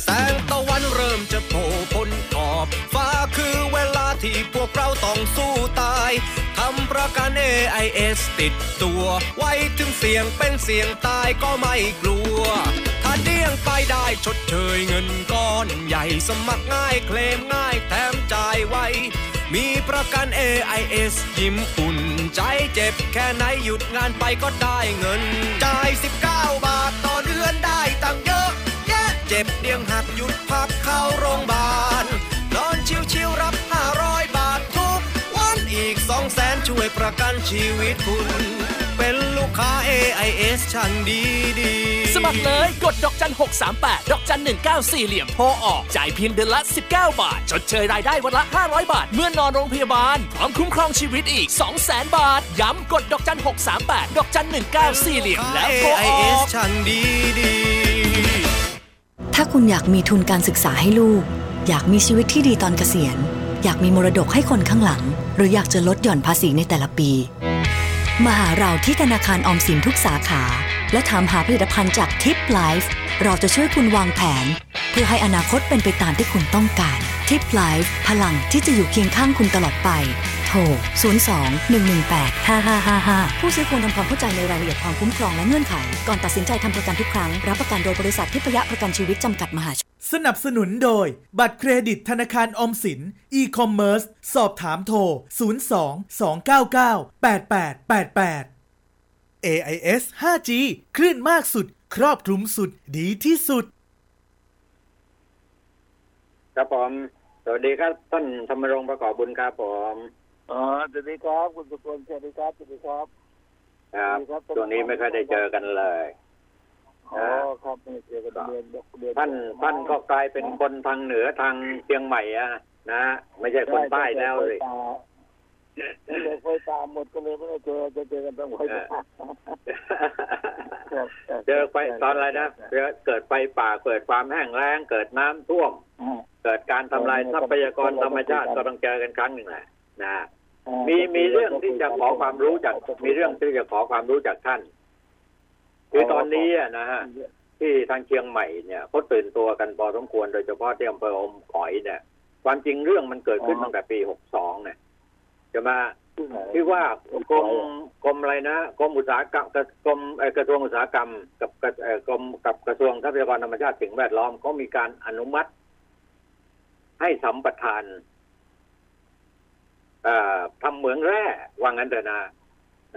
Speaker 4: แสงตะวันเริ่มจะโผล่พ้นขอบฟ้าคือเวลาที่พวกเราต้องสู้ตาย ทำประกัน AIS ติดตัว ไว้ถึงเสียงเป็นเสียงตายก็ไม่กลัวถ้า เดี้ยงไปได้ชดเชยเงินก้อนใหญ่สมัครง่ายเคลมง่ายแถมจ่ายไว มีประกัน AIS ยิ้มอุ่นใจเจ็บแค่ไหนหยุดงานไปก็ได้เงิน จ่าย 19 บาทต่อเดือนได้ตังเยอะ แยะเจ็บเดียงหักหยุดพักเข้าโรงพยาบาล วๆรับ500บาททุกวันอีก2 0 0แสนช่วยประกันชีวิตคุณ เป็นลูกค้า AIS ชั้นดีดี
Speaker 5: สมัครเลยกดดอกจัน 638 ดอกจัน 194เหลี่ยมโทรออกจ่ายเพียงเดือนละ 19 บาท ชดเชยรายได้วันละ 500 บาท เมื่อนอนโรงพยาบาล พร้อมคุ้มครองชีวิตอีก 200,000 บาท ย้ำกดดอกจัน 638 ดอกจัน 194เหลี่ยมแล้วโทรอ
Speaker 4: AIS
Speaker 5: อก
Speaker 4: ชั้นดีดี
Speaker 6: ถ้าคุณอยากมีทุนการศึกษาให้ลูก อยากมีชีวิตที่ดีตอนเกษียณ อยากมีมรดกให้คนข้างหลัง หรืออยากจะลดหย่อนภาษีในแต่ละปี มาหาเราที่ธนาคารออมสินทุกสาขา และถามหาผลิตภัณฑ์จากทิปไลฟ์เราจะช่วยคุณวางแผน เพื่อให้อนาคตเป็นไปตามที่คุณต้องการทิปไลฟ์พลังที่จะอยู่เคียงข้างคุณตลอดไป โทร 02 118 5555 ผู้ซื้อควรทำความเข้าใจในรายละเอียดความคุ้มครองและเงื่อนไข ก่อนตัดสินใจทำประกันทุกครั้ง รับประกันโดยบริษัททิพยประกันชีวิตจำกัดมหาชน
Speaker 7: สนับสนุนโดย บัตรเครดิตธนาคารออมสิน e-commerce สอบถามโทร 02 299 8888 AIS 5G คลื่นมากสุด ครอบคลุมสุดดีที่สุด
Speaker 1: ครับผม สวัสดีครับท่านธรรมรงค์ประกอบบุญครับผม
Speaker 8: อ๋อสวัสดีครับคุณสุพลสวัสดีครับสวัสดีครับ
Speaker 1: ครับช่วงนี้ไม่ค่อยได้เจอกันเลย
Speaker 8: อ๋อครับไม่เจอกันเดือนเดือน
Speaker 1: ท่านท่านก็กลายเป็นคนทางเหนือทางเชียงใหม่อะนะไม่ใช่คนใต้แล้วเลย
Speaker 8: ไม่เลยไฟตามหมดก็เลยไม่ได้เจอจะเจอกันต้องไฟตา
Speaker 1: เจอไฟตอนอะไรนะเจอเกิดไฟป่าเกิดความแห้งแล้งเกิดน้ำท่วม เกิดการทำลายทรัพยากรธรรมชาติก็ต้องเจอกันครั้งหนึ่งแหละนะมีมีเรื่องที่จะขอความรู้จากมีเรื่องที่จะขอความรู้จากท่าน คือตอนนี้อะนะฮะที่ทางเชียงใหม่เนี่ยเขาตื่นตัวกันพอสมควรโดยเฉพาะที่อำเภออมก๋อยเนี่ย ความจริงเรื่องมันเกิดขึ้นตั้งแต่ปีหกสองเนี่ย จะมาที่ว่ากรมกรมอะไรนะกรมอุตสาหกรรมกระกรมเอ่อกระทรวงอุตสาหกรรม กับกระเอ่อกรมกับกระทรวงทรัพยากรธรรมชาติสิ่งแวดล้อมเขามีการอนุมัติ ให้สัมปทานเอ่อทำเหมืองแร่ว่างั้นเถอะนะ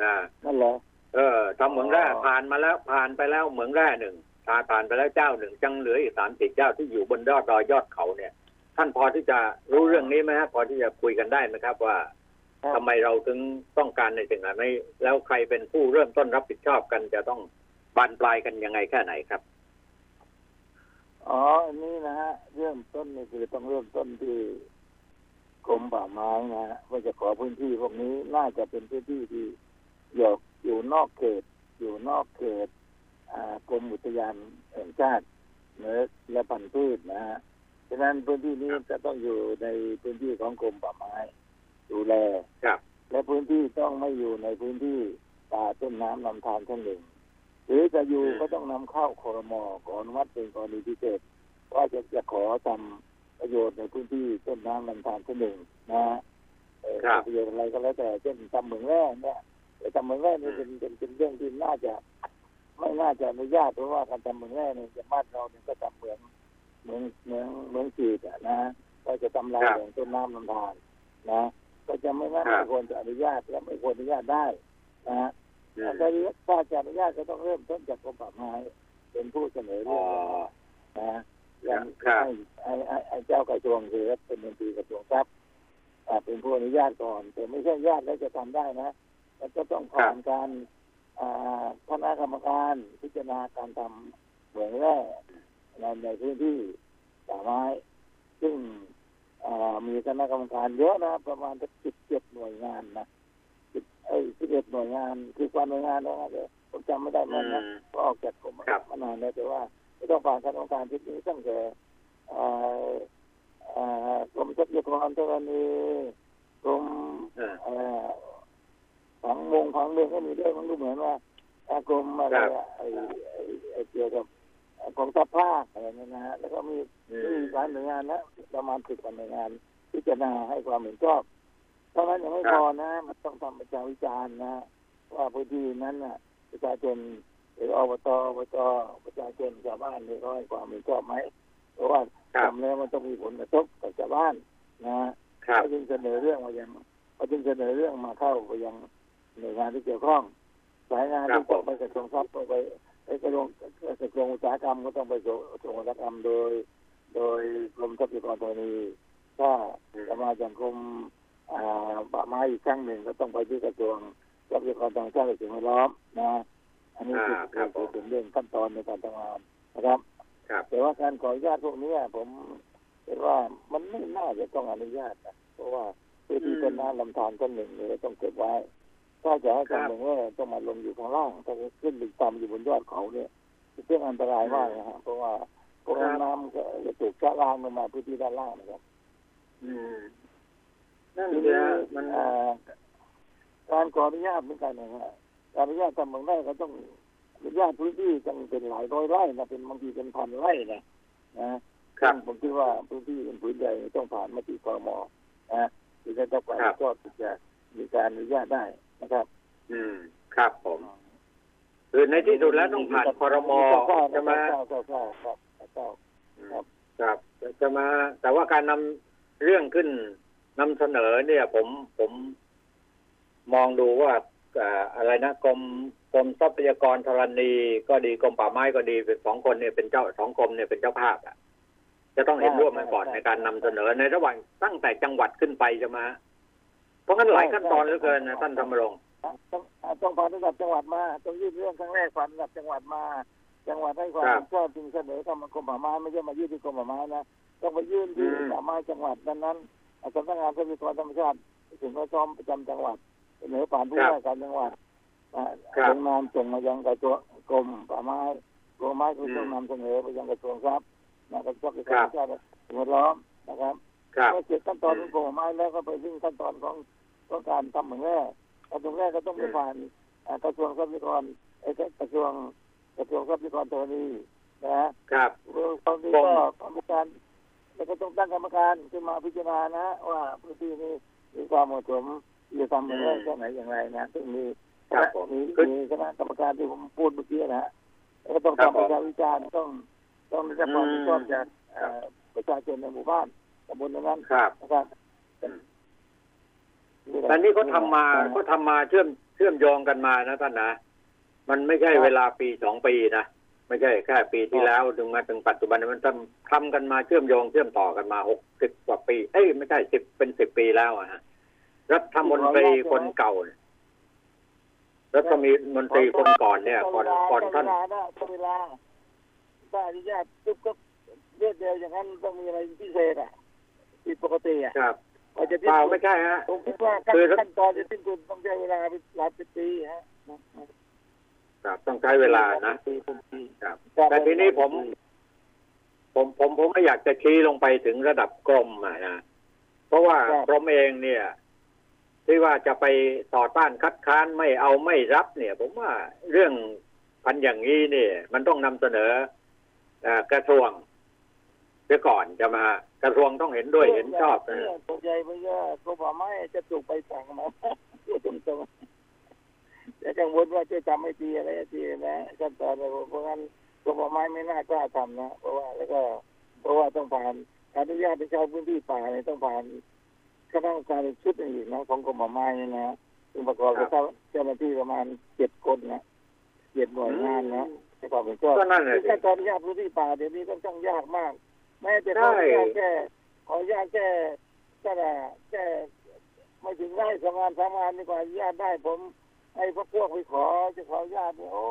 Speaker 1: อ่า
Speaker 8: นั่นเหรอ
Speaker 1: เออทำเหมืองแร่
Speaker 8: อ๋อ
Speaker 1: ผ่านมาแล้วผ่านไปแล้วเหมืองแร่หนึ่งผ่านผ่านไปแล้วเจ้าหนึ่งจังเหลืออีกสามสิบเจ้าที่อยู่บนยอดดอยยอดเขาเนี่ย ท่านพอที่จะรู้เรื่องนี้ไหมฮะพอที่จะคุยกันได้ไหมครับว่า ทำไมเราถึงต้องการในสิ่งเหล่านี้แล้วใครเป็นผู้เริ่มต้นรับผิดชอบกันจะต้องบานปลายกันยังไงแค่ไหนครับ
Speaker 8: อ๋ออันนี้นะฮะเริ่มต้นนี่คือต้องเริ่มต้นที่กรมป่าไม้นะฮะว่าจะขอพื้นที่พวกนี้น่าจะเป็นพื้นที่ที่อยู่อยู่นอกเขต อยู่นอกเขตอ่ากรมอุทยานแห่งชาติเนื้อและพันธุ์พืชนะฮะฉะนั้นพื้นที่นี้จะต้องอยู่ในพื้นที่ของกรมป่าไม้ ดูแล
Speaker 1: ครับ
Speaker 8: และพื้นที่ต้องไม่อยู่ในพื้นที่ป่าต้นน้ำลำธารชั้นหนึ่งหรือจะอยู่
Speaker 1: อืม
Speaker 8: ก็ต้องนำเข้าคอรมอขออนุมัติเป็นกรณีพิเศษว่าจะจะขอทำประโยชน์ในพื้นที่ต้นน้ำลำธารชั้นหนึ่งนะฮะเอ่อ
Speaker 1: ครับ
Speaker 8: ประโยชน์อะไรก็แล้วแต่เช่นทำเหมืองแร่เนี่ยแต่ทำเหมืองแร่นี่เป็นเป็นเป็นเรื่องที่น่าจะ ไม่น่าจะอนุญาตเพราะว่าการทำเหมืองแร่เนี่ยจะบ้านเราเนี่ยก็ทำเหมืองเหมืองเหมืองเหมืองจีดอะนะก็จะทำลาย
Speaker 1: ครับ
Speaker 8: แหล่งต้นน้ำลำธารนะ ก็จะไม่งั้น
Speaker 1: ครับ
Speaker 8: ไม่ควรจะอนุญาตและไม่ควรอนุญาตได้นะฮะ
Speaker 1: อืม
Speaker 8: ถ้าถ้าจะอนุญาตก็ต้องเริ่มต้นจากกรมป่าไม้เป็นผู้เสนอ
Speaker 1: อ๋
Speaker 8: เรื่
Speaker 1: อ
Speaker 8: องนะยัง
Speaker 1: ครับ
Speaker 8: ให้ให้ให้ให้เจ้ากระทรวงคือรัฐมนตรีกระทรวงทรัพย์อ่าเป็นผู้อนุญาตก่อน แต่ไม่ใช่อนุญาตแล้วจะทำได้นะแล้วก็ต้องผ่านการอ่าคณะกรรมการพิจารณาการทำเหมืองแร่ในในพื้นที่ป่าไม้ซึ่งอ่า มีคณะกรรมการเยอะนะประมาณสิบเจ็ดหน่วยงานนะสิบไอ้สิบเอ็ดหน่วยงานคือความหน่วยงานนะเดี๋ยวผมจำไม่ได้
Speaker 1: อื
Speaker 8: แม่นนะ
Speaker 1: ม
Speaker 8: ก็ออกจากกรม
Speaker 1: ครับ
Speaker 8: มานานแล้วแต่ว่าไม่ต้องผ่านคณะกรรมการชุดนี้ตั้งแต่เอ่อเอ่อกรมทรัพยากรธรณีกรม
Speaker 1: เออ
Speaker 8: เอ่อผังวงผังเมืองก็มีด้วยมันดูเหมือนว่าเอ่อกรมอะไร
Speaker 1: ครับ
Speaker 8: อะไอ้ไอ้ไอ้เกี่ยวกับกองทัพภาคอะไรเนี่ยนะฮะแล้วก็มี
Speaker 1: อื
Speaker 8: มี
Speaker 1: ม
Speaker 8: หลายหน่วยงานนะประมาณสิบกว่าหน่วยงาน พิจารณาให้ความเห็นชอบเท่านั้นยังไม่
Speaker 1: ครับ
Speaker 8: พอนะมันต้องทำประชาวิจารณ์นะ ว่าพื้นที่นั้นน่ะ ประชาชนหรืออบตอบตประชาชนชาวบ้านนี่เขาให้ความเห็นชอบไหมเพราะว่า
Speaker 1: ครับ
Speaker 8: ทำแล้วมันต้องมีผลกระทบกับชาวบ้านนะ
Speaker 1: ครับ
Speaker 8: เขาจึงเสนอเรื่องมายังเขาจึงเสนอเรื่องมาเข้าไปยังหน่วยงานที่เกี่ยวข้องสายงาน
Speaker 1: ครับ
Speaker 8: ที่ต้อง
Speaker 1: ผม
Speaker 8: ไปกระทรวงทรัพย์ต้องไปไปกระทรวงกระทรวงอุตสาหกรรมก็ต้องไปกระทรวงอุตสาหกรรมโดย โดยกรมทรัพยากรธรณี ถ้า
Speaker 1: อืม
Speaker 8: จะมาจากกรม
Speaker 9: อ่าป่าไม้อีกครั้งหนึ่งก็ต้องไปที่กระทรวงทรัพยากรธรรมชาติและสิ่งแวดล้อมนะ อันนี้คือ
Speaker 1: อ่าครับผม
Speaker 9: คือเป็นเรื่องขั้นตอนในการทำงานนะครับ
Speaker 1: ครับ
Speaker 9: แต่ว่าการขออนุญาตพวกนี้ผมคิดว่ามันไม่น่าจะต้องอนุญาตนะเพราะว่าพื้นที่ต้นน้ำลำธารต้นหนึ่งเนี่ยต้องเก็บไว้ ถ้าจะให้การเมืองว่าต้องมาลงอยู่ข้างล่างถ้าขึ้นไปต่ำอยู่บนยอดเขาเนี่ยเป็นเรื่องอันตรายมากนะฮะเพราะว่าเพราะว่าน้ำก็จะถูกชะล้างลงมาพื้นที่ด้านล่างนะครับ
Speaker 1: อืม นั่น
Speaker 9: ที
Speaker 1: เดี
Speaker 9: นี้
Speaker 1: ยมัน
Speaker 9: อ่าการขออนุญาตเหมือนกันนะฮะการอนุญาตทำเมืองได้ก็ต้องอนุญาตพื้นที่ต้องเป็นหลายร้อยไร่นะเป็นบางทีเป็นพันไร่นะนะครับผมคิดว่าพื้นที่เป็นพื้นใหญ่ต้องผ่านมาที่กรมนะถึงจะต้องการ
Speaker 1: ครับ
Speaker 9: ก็จะมีการอนุญาตได้นะครับ
Speaker 1: อืมครับผมคือในที่สุดแล้วต้องผ่านคอรมอจะมา
Speaker 9: เก้าเก้าเก้าครับเก้า
Speaker 1: ครับจะมาแต่ว่าการนำ เรื่องขึ้นนำเสนอเนี่ย ผมผมมองดูว่าเอ่ออะไรนะกรมกรมทรัพยากรธรณีก็ดีกรมป่าไม้ก็ดีเป็นสองคนเนี่ยเป็นเจ้าสองกรมเนี่ยเป็นเจ้าภาพอะจะต้องเห็นร่วมกันก่อนในการนำเสนอในระหว่างตั้งแต่จังหวัดขึ้นไปจะมาเพราะงั้นหลายขั้นตอนเหลือเกินนะท่านธรรมรงค์
Speaker 9: ต้องต้องผ่านระดับจังหวัดมาต้องยื่นเรื่องครั้งแรกผ่านระดับจังหวัดมา จังหวัดให้ความ
Speaker 1: ครับ
Speaker 9: เห็นชอบจึงเสนอเข้ามากรมป่าไม้ไม่ใช่มายื่นที่กรมป่าไม้นะต้องไปยื่นที่
Speaker 1: อืม
Speaker 9: ป่าไม้จังหวัดนั้นนั้นๆสำนักงานทรัพยากรธรรมชาติสิ่งแวดล้อมประจำจังหวัดเสนอผ่านผู้ว่าการจังหวัดอ่า
Speaker 1: ครับ
Speaker 9: ลงนามส่งมายังกระทรวงกรมป่าไม้กรมไม้ก็ต้อง
Speaker 1: อืม
Speaker 9: นำเสนอไปยังกระทรวงทรัพย์นะกระทรวง
Speaker 1: ครับ
Speaker 9: ธรรมชาติและสิ่งแวดล้อมนะครับ
Speaker 1: ครับ
Speaker 9: เมื่อเสร็จขั้นตอน
Speaker 1: อื
Speaker 9: ขอ
Speaker 1: ม
Speaker 9: งกรมป่าไม้แล้วก็ไปถึงขั้นตอนของของการทำเหมืองแร่กระทรวงแรกก็ต้องไป
Speaker 1: อืม
Speaker 9: ผ่านอ่ากระทรวงทรัพยากรเอ้ยกระทรวง กระทรวงทรัพยากรธรณีนะฮะ
Speaker 1: ครับ
Speaker 9: ตอนนี้ก็กรรมการแล้วก็ต้องตั้งกรรมการขึ้นมาพิจารณานะว่าพื้นที่นี้มีความเหมาะสมที่จะทำเหมืองแร่แค่ไหนอย่างไรนะซึ่งมี
Speaker 1: ครับผม
Speaker 9: มี
Speaker 1: คือ
Speaker 9: มีคณะกรรมการที่ผมพูดเมื่อกี้นะฮะแล้วก็ต้อง
Speaker 1: ครับ
Speaker 9: ทำประชาวิจารณ์ต้องต้องได้รับความเห็นชอบ
Speaker 1: อืม
Speaker 9: จากเอ่อประชาชนในหมู่บ้านตำบลนั้น
Speaker 1: ครับ
Speaker 9: นะครับ
Speaker 1: แต่นี่เขาทำมาเขาทำมาเชื่อมเชื่อมโยงกันมานะท่านนะ มันไม่ใช่เวลาปีสองปีนะ ไม่ใช่แค่ปีที่แล้วถึงมาถึงปัจจุบันมันทำทำกันมาเชื่อมโยงเชื่อมต่อกันมาหกสิบกว่าปี เอ้ยไม่ใช่สิบเป็นสิบปีแล้วอะฮะรัฐมนตรีคนเก่าเนี่ยรัฐมนตรีคนก่อนเนี่ยก่อนก่อนท่าน
Speaker 9: เวลานะต้องเวลาถ้าอนุญาตปุ๊บก็เรียกเดียวอย่างนั้นต้องมีอะไรพิเศษอะผิดปกติอะ
Speaker 1: ครับ
Speaker 9: กว่าจะ
Speaker 1: เปล่าไม่ใช่ฮะ
Speaker 9: ผมคิดว่าขั้น
Speaker 1: คือ
Speaker 9: ขั้นตอนจะสิ้นสุดต้องใช้เวลาเป็นหลายสิบปีฮะ
Speaker 1: ครับต้องใช้เวลานะ
Speaker 9: ปีเป็นปี
Speaker 1: ครับแต่ทีนี้ผม ผมผมผมไม่อยากจะชี้ลงไปถึงระดับกรมอะนะเพราะว่ากรมเองเนี่ย ที่ว่าจะไปต่อต้านคัดค้านไม่เอาไม่รับเนี่ย ผมว่าเรื่องพันอย่างนี้เนี่ย มันต้องนำเสนอเอ่อกระทรวงเสียก่อนจะมากระทรวงต้องเห็นด้วยเห็นชอบนะ
Speaker 9: เนี่ยตัวใหญ่ไปเยอะกรมป่าไม้จะถูกไปสั่งมาพูดตรง ๆแต่กังวลว่าจะทำไม่ดีอะไรทีนะขั้นตอนเนี่ยเพราะงั้นกรมป่าไม้ไม่น่ากล้าทำนะเพราะว่าแล้วก็เพราะว่าต้องผ่านการอนุญาตให้ใช้พื้นที่ป่าเนี่ยต้องผ่านคณะกรรมการชุดหนึ่งนะของกรมป่าไม้นี่นะซึ่งประกอบด้วยเจ้าหน้าที่ประมาณเจ็ดคนนะเจ็ดหน่วยงานนะให้ความเห็นชอบ
Speaker 1: ก็นั่นแหละสิ
Speaker 9: ขั้นตอนอนุญาตพื้นที่ป่าเดี๋ยวนี้ต้องต้องยากมาก แม้จะขออนุญาตแค่ขออนุญาตแค่แค่แค่ไม่ถึงได้สองงานสามงานดีกว่าอนุญาตได้ผม ให้พวกพวกไปขอจะขออนุญาตเนี่ยโอ้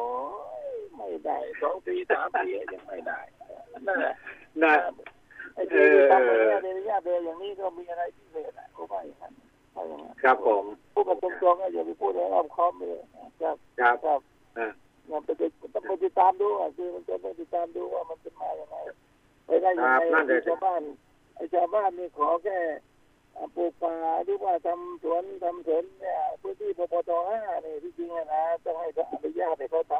Speaker 9: ยไม่ได้สองปีสามปียังไม่ได้นั่นแหละ
Speaker 1: นะ
Speaker 9: ไอ้ที่ทำไม่ได้อนุญาตเลยอย่างนี้ก็มีอะไรพิเศษอะก็ไม่อย่างนั้นไม่อย่างนั้น
Speaker 1: ครับผม
Speaker 9: พูดกันตรงๆก็อย่าไปพูดให้รอบคอบเลยครับ
Speaker 1: ครับ
Speaker 9: ครับ
Speaker 1: อ่า
Speaker 9: มันไปติดต้องไปติดตามดูอะคือมันจะไปติดตามดูว่ามันเป็นมาอย่างไรไปได้ยัง
Speaker 1: ครับ
Speaker 9: ไง
Speaker 1: นั่นเลย
Speaker 9: ชาวบ้านไอ้ชาวบ้านนี่ขอแค่อ่า ปลูกป่าหรือว่าทำสวนทำสวนเนี่ยพื้นที่ปปทห้าเนี่ยที่จริงอะนะต้องให้เขาอนุญาตให้เขาท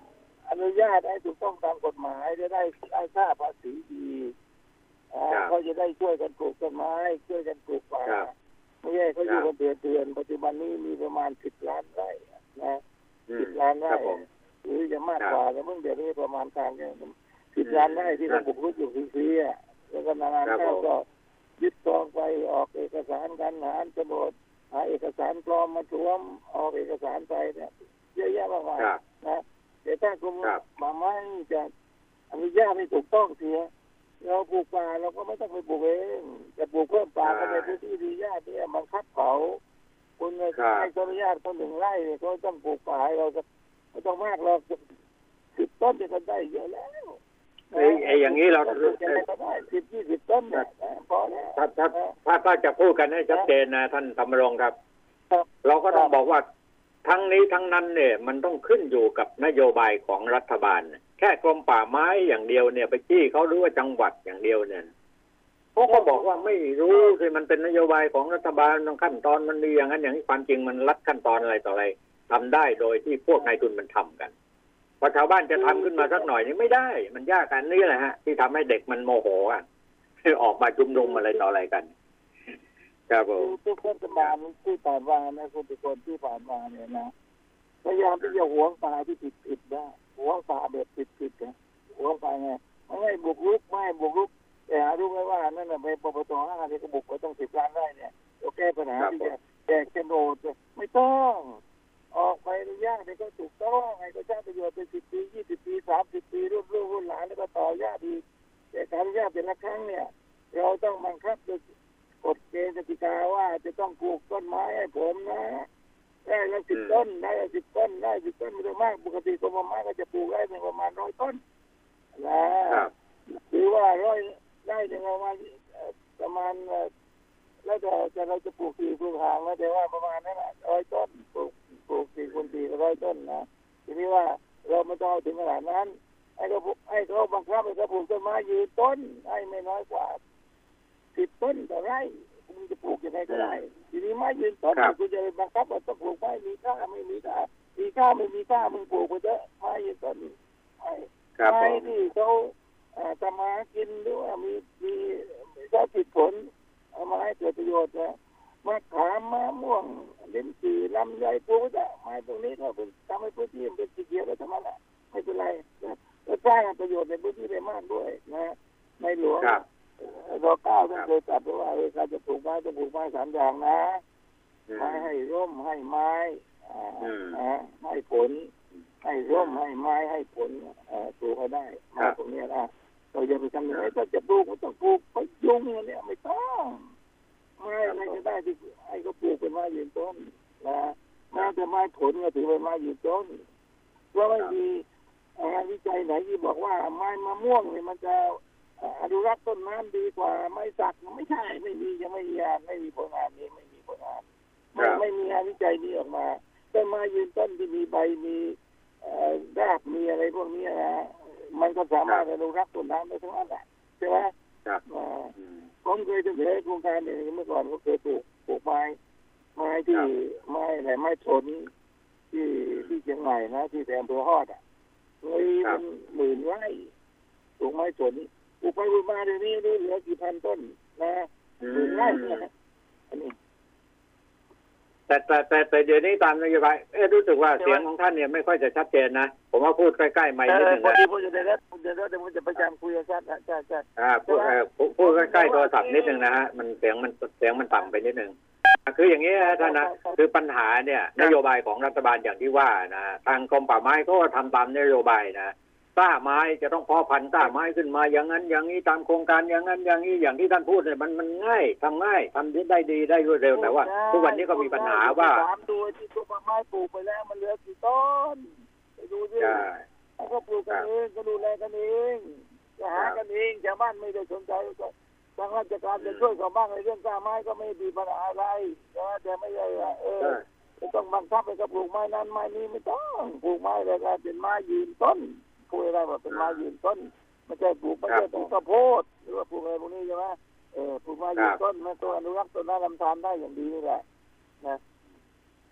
Speaker 9: ำอนุญาตให้ถูกต้องตามกฎหมายจะได้ได้ค่าภาษีดีอ่า
Speaker 1: ครับ
Speaker 9: เขาจะได้ช่วยกันปลูกต้นไม้ช่วยกันปลูกป่า
Speaker 1: ครับ
Speaker 9: ไม่ใช่เขาอยู่
Speaker 1: ครั
Speaker 9: กับนเตือนเตือนปัจจุบันนี้มีประมาณสิบล้านไร่นะ
Speaker 1: อื
Speaker 9: สิ
Speaker 1: ม
Speaker 9: บล้าน
Speaker 1: ค
Speaker 9: ไร่
Speaker 1: รับผม
Speaker 9: หรือจะมาก
Speaker 1: ครับ
Speaker 9: กว่าแล้วมึงเดี๋ยวนี้ประมาณการเนี่ยสิบล้านไร่ที่
Speaker 1: ครั
Speaker 9: เรา
Speaker 1: บ
Speaker 9: บุกรุกอยู่ฟรีๆอะแล้วก็นาน
Speaker 1: ครับ
Speaker 9: ๆเข้า
Speaker 1: ผม
Speaker 9: ก็ ยึดกองไปออกเอกสารกันหารโฉนดหาเอกสารปลอมมาทวมออกเอกสารไปเนี่ยเยอะแยะมากมาย
Speaker 1: ครับ
Speaker 9: นะแต่ถ้ากรม
Speaker 1: ครับ
Speaker 9: ป่าไม้จะอนุญาตให้ถูกต้องเสียเราปลูกป่าเราก็ไม่ต้องไปปลูกเองจะปลูกเพิ่มป่าก็ใน
Speaker 1: ใช่
Speaker 9: พื้นที่ดีญาติเนี่ยบังคับเขาคุณให้
Speaker 1: ครับ
Speaker 9: ให้อนุญาตคนหนึ่งไร่เนี่ยเขาต้องปลูกป่าให้เราจะไม่ต้องมากหรอกสิบต้นเนี่ยก็ได้เยอะแล้ว
Speaker 1: ไอ้ไอ้อย่างนี้เรา
Speaker 9: ปลูกอะไรก็ได้สิบยี่สิบต้นเนี่ยนะพอแล้ว
Speaker 1: ถ้าถ้าถ้าถ้าจะพูดกันให้ชัดเจนนะท่านธรรมรงค์ครับ
Speaker 9: ครับ
Speaker 1: เราก็ต้อง
Speaker 9: ครับ
Speaker 1: บอกว่าทั้งนี้ทั้งนั้นเนี่ย มันต้องขึ้นอยู่กับนโยบายของรัฐบาลนะแค่กรมป่าไม้อย่างเดียวเนี่ย ไปจี้เขารู้ว่าจังหวัดอย่างเดียวเนี่ยเขาก็บอกว่าไม่รู้คือมันเป็นนโยบายของรัฐบาลต้องขั้นตอนมันมีอย่างนั้นอย่างนี้ความจริงมันรัดขั้นตอนอะไรต่ออะไรทำได้โดยที่พวกนายทุนมันทำกัน พอชาวบ้านจะทำขึ้นมาสักหน่อยนี่ไม่ได้ มันยากกันนี่แหละฮะ ที่ทำให้เด็กมันโมโหอะออกมาชุมนุมอะไรต่ออะไรกันครับผ
Speaker 9: คือ
Speaker 1: ม
Speaker 9: ทุกเทศบาลที่ผ่านมานะคุณทุกคนที่ผ่านมาเนี่ยนะพยายามที่จะหวงป่าที่ผิดผิดๆได้หวงป่าแบบผิดผิดๆนะหวงป่าไงไม่ให้บุกรุกไม่ให้บุกรุกแต่หารู้ไหมว่านั่นน่ะไปปปตห้าที่ก็บุกไปต้องสิบล้านได้เนี่ยเราแก้ปัญหา
Speaker 1: ครับ
Speaker 9: ที่จะแจกโฉนดเนี่ยไม่ต้อง ออกไปอนุญาตเนี่ยก็ถูกต้องให้ก็สร้างประโยช ไม้ผลก็ถือเป็นไม้ยืนต้นเพราะไม่มีงานวิจัยไหนที่บอกว่าไม้มะม่วงเนี่ยมันจะเอ่ออนุรักษ์ต้นน้ำดีกว่าไม้สักไม่ใช่ไม่มียังไม่มีงานไม่มีผลงานนี้ไม่มีผลงานไม่
Speaker 1: ครับ
Speaker 9: ไม่มีงานวิจัยนี้ออกมาต้นไม้ยืนต้นที่มีใบมีเอ่อรากมีอะไรพวกนี้นะมันก็สามารถอนุรักษ์ต้นน้ำได้ทั้งนั้นแหละใช่ไหม
Speaker 1: ครับ
Speaker 9: อ่า
Speaker 1: อืม
Speaker 9: ผมเคยเสนอโครงการหนึ่งเมื่อก่อนก็เคยปลูกปลูกไม้ ไม้ที่
Speaker 1: ครับ
Speaker 9: ไม้อะไรไม้ชนที่ที่เชียงใหม่นะที่แถมเภอฮอดอะเลยเป็นหมื่นไร่ปลูกไม้ชนปลูกไปปลูกมาเดี๋ยวนี้เหลือกี่พันต้นนะ
Speaker 1: อื
Speaker 9: หมื่นไร่
Speaker 1: ม
Speaker 9: นะอันนี้
Speaker 1: แต่แต่แต่แต่เดี๋ยวนี้ตามนโยบายเอ๊ะรู้สึกว่าเสียงของท่านเนี่ยไม่ค่อยจะชัดเจนนะ ผมว่าพูดใกล้ๆไมค์นิดหนึ่ง
Speaker 9: พอ
Speaker 1: นะ
Speaker 9: ดีผมจะได้รับผมจะได้เดี๋ยวผมจะประจำคุยกับท่านนะใช่ใช่
Speaker 1: อ่าพูดเอ่อพูดพูดใกล้ๆโทรศัพท์นิดหนึ่งนะฮะมันเสียงมันเสียงมันต่ำไปนิดหนึ่ง คืออย่างนี้นะท่านนะคือปัญหาเนี่ยนโยบายของรัฐบาลอย่างที่ว่านะทางกรมป่าไม้ก็ทำตามนโยบายนะกล้าไม้จะต้องเพาะพันธุ์กล้าไม้ขึ้นมาอย่างนั้น อย่างนี้ตามโครงการอย่างนั้น อย่างนี้อย่างที่ท่านพูดเนี่ยมันมันง่ายทำง่ายทำได้ดีได้รวดเร็วแต่ว่า ทุกวันนี้ก็มีปัญหาว่า
Speaker 9: สามตัวที่ต้นไม้ปลูกไปแล้วมันเหลือกี่ต้นไปดูดิ
Speaker 1: ใช่
Speaker 9: เขาก็ปลูกกันเองก็ดูแลกันเองจะหากันเองชาวบ้านไม่ได้สนใจก็ ทางราชการจะช่วยเขาบ้างในเรื่องกล้าไม้ก็ไม่มีปัญหาอะไรแต่ว่าแต่ไม่ใช่ว่าเออ
Speaker 1: ใช่
Speaker 9: จะต้องบังคับให้เขาปลูกไม้นั้นไม้นี้ไม่ต้องปลูกไม้อะไรก็เป็นไม้ยืนต้นพูดอะไรว่าเป็นไม้ยืนต้นไม่ใช่ปลูกไม่ใช่ปลูกข้าวโพดหรือว่าปลูกอะไรพวกนี้ใช่ไหมเออปลูกไม้ยืนต้นมันต้องอนุรักษ์ต้นน้ำลำธารได้อย่างดีนี่แหละ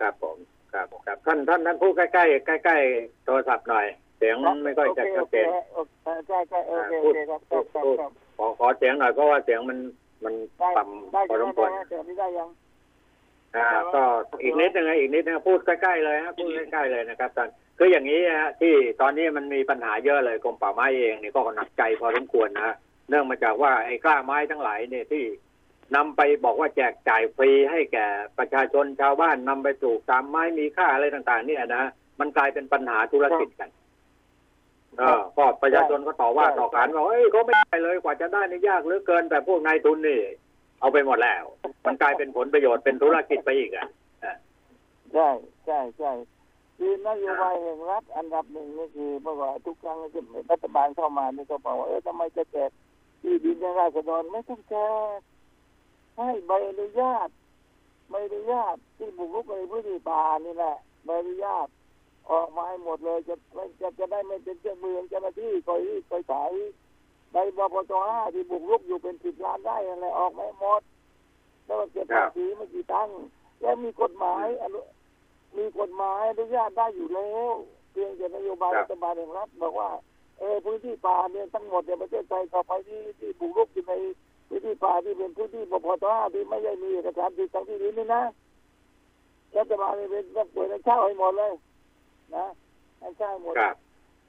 Speaker 1: ครับผมครับครับท่านท่านท่านพูดใกล้ๆใกล้ๆโทรศัพท์หน่อย เสียงไม่ค่อยจะชัดเจน
Speaker 9: โอเคใช่ใช่โอเคโอเคครับครับครับครับ
Speaker 1: ขอขอเสียงหน่อยเพราะว่าเสียงมันมัน
Speaker 9: ได้
Speaker 1: ต่
Speaker 9: ได้ำ
Speaker 1: พอส
Speaker 9: ใช่
Speaker 1: ม
Speaker 9: ไหม
Speaker 1: ควร
Speaker 9: ได้แต่ไม่ได้ยัง
Speaker 1: อ่าก็อีกนิดนึงนะอีกนิดนึงพูดใกล้ๆเลยฮะพูดใกล้ๆเลยนะครับท่านคืออย่างนี้ฮะที่ตอนนี้มันมีปัญหาเยอะเลยกรมป่าไม้เองนี่ก็หนักใจพอสมควรนะฮะเนื่องมาจากว่าไอ้กล้าไม้ทั้งหลายเนี่ยที่นำไปบอกว่าแจกจ่ายฟรีให้แก่ประชาชนชาวบ้านนำไปปลูกตามไม้มีค่าอะไรต่าง ๆ เนี่ยนะมันกลายเป็นปัญหาธุรกิจกันเออ ก็ประชาชนก็ต่อว่าต่อขานว่าเฮ้ยเขาไม่ได้เลยกว่าจะได้นี่ยากเหลือเกิน แต่พวกนายทุนนี่ เอาไปหมดแล้ว มันกลายเป็นผลประโยชน์เป็นธุรกิจไปอีกอะ
Speaker 9: ใช่ใช่ใช่คือนโยบายแห่งรัฐอันดับหนึ่งนี่คือเมื่อว่าทุกครั้งที่รัฐบาลเข้ามานี่ก็บอกว่าเออทำไมจะแจกที่ดินให้ราษฎรไม่ต้องแจกให้ใบอนุญาตใบอนุญาตที่บุกรุกในพื้นที่ป่านี่แหละใบอนุญาต ออกมาให้หมดเลยจะจะจะได้ไม่เป็นเจ้ามือเจ้าหน้าที่คอยคอยถ่ายใบบปจห้าที่บุกรุกอยู่เป็นสิบล้านได้อะไรออกไม่หมดแล้วเก็บภาษีไม่กี่ตังค์แล้วมีกฎหมายอนุมีกฎหมายอนุญาตได้อยู่แล้วเพียงแต่นโยบายรัฐบาลแห่งรัฐบอกว่าเออพื้นที่ป่าเนี่ยทั้งหมดเนี่ยประเทศไทยต่อไปที่ที่บุกรุกอยู่ในพื้นที่ป่าที่เป็นพื้นที่ปพทที่ไม่ได้มีเอกสารสิทธิ์ทางที่ดินนี่นะรัฐบาลเนี่ยเป็นต้องเปิดให้เช่าให้หมดเลย นะให้เช่าให้หมด
Speaker 1: ครับ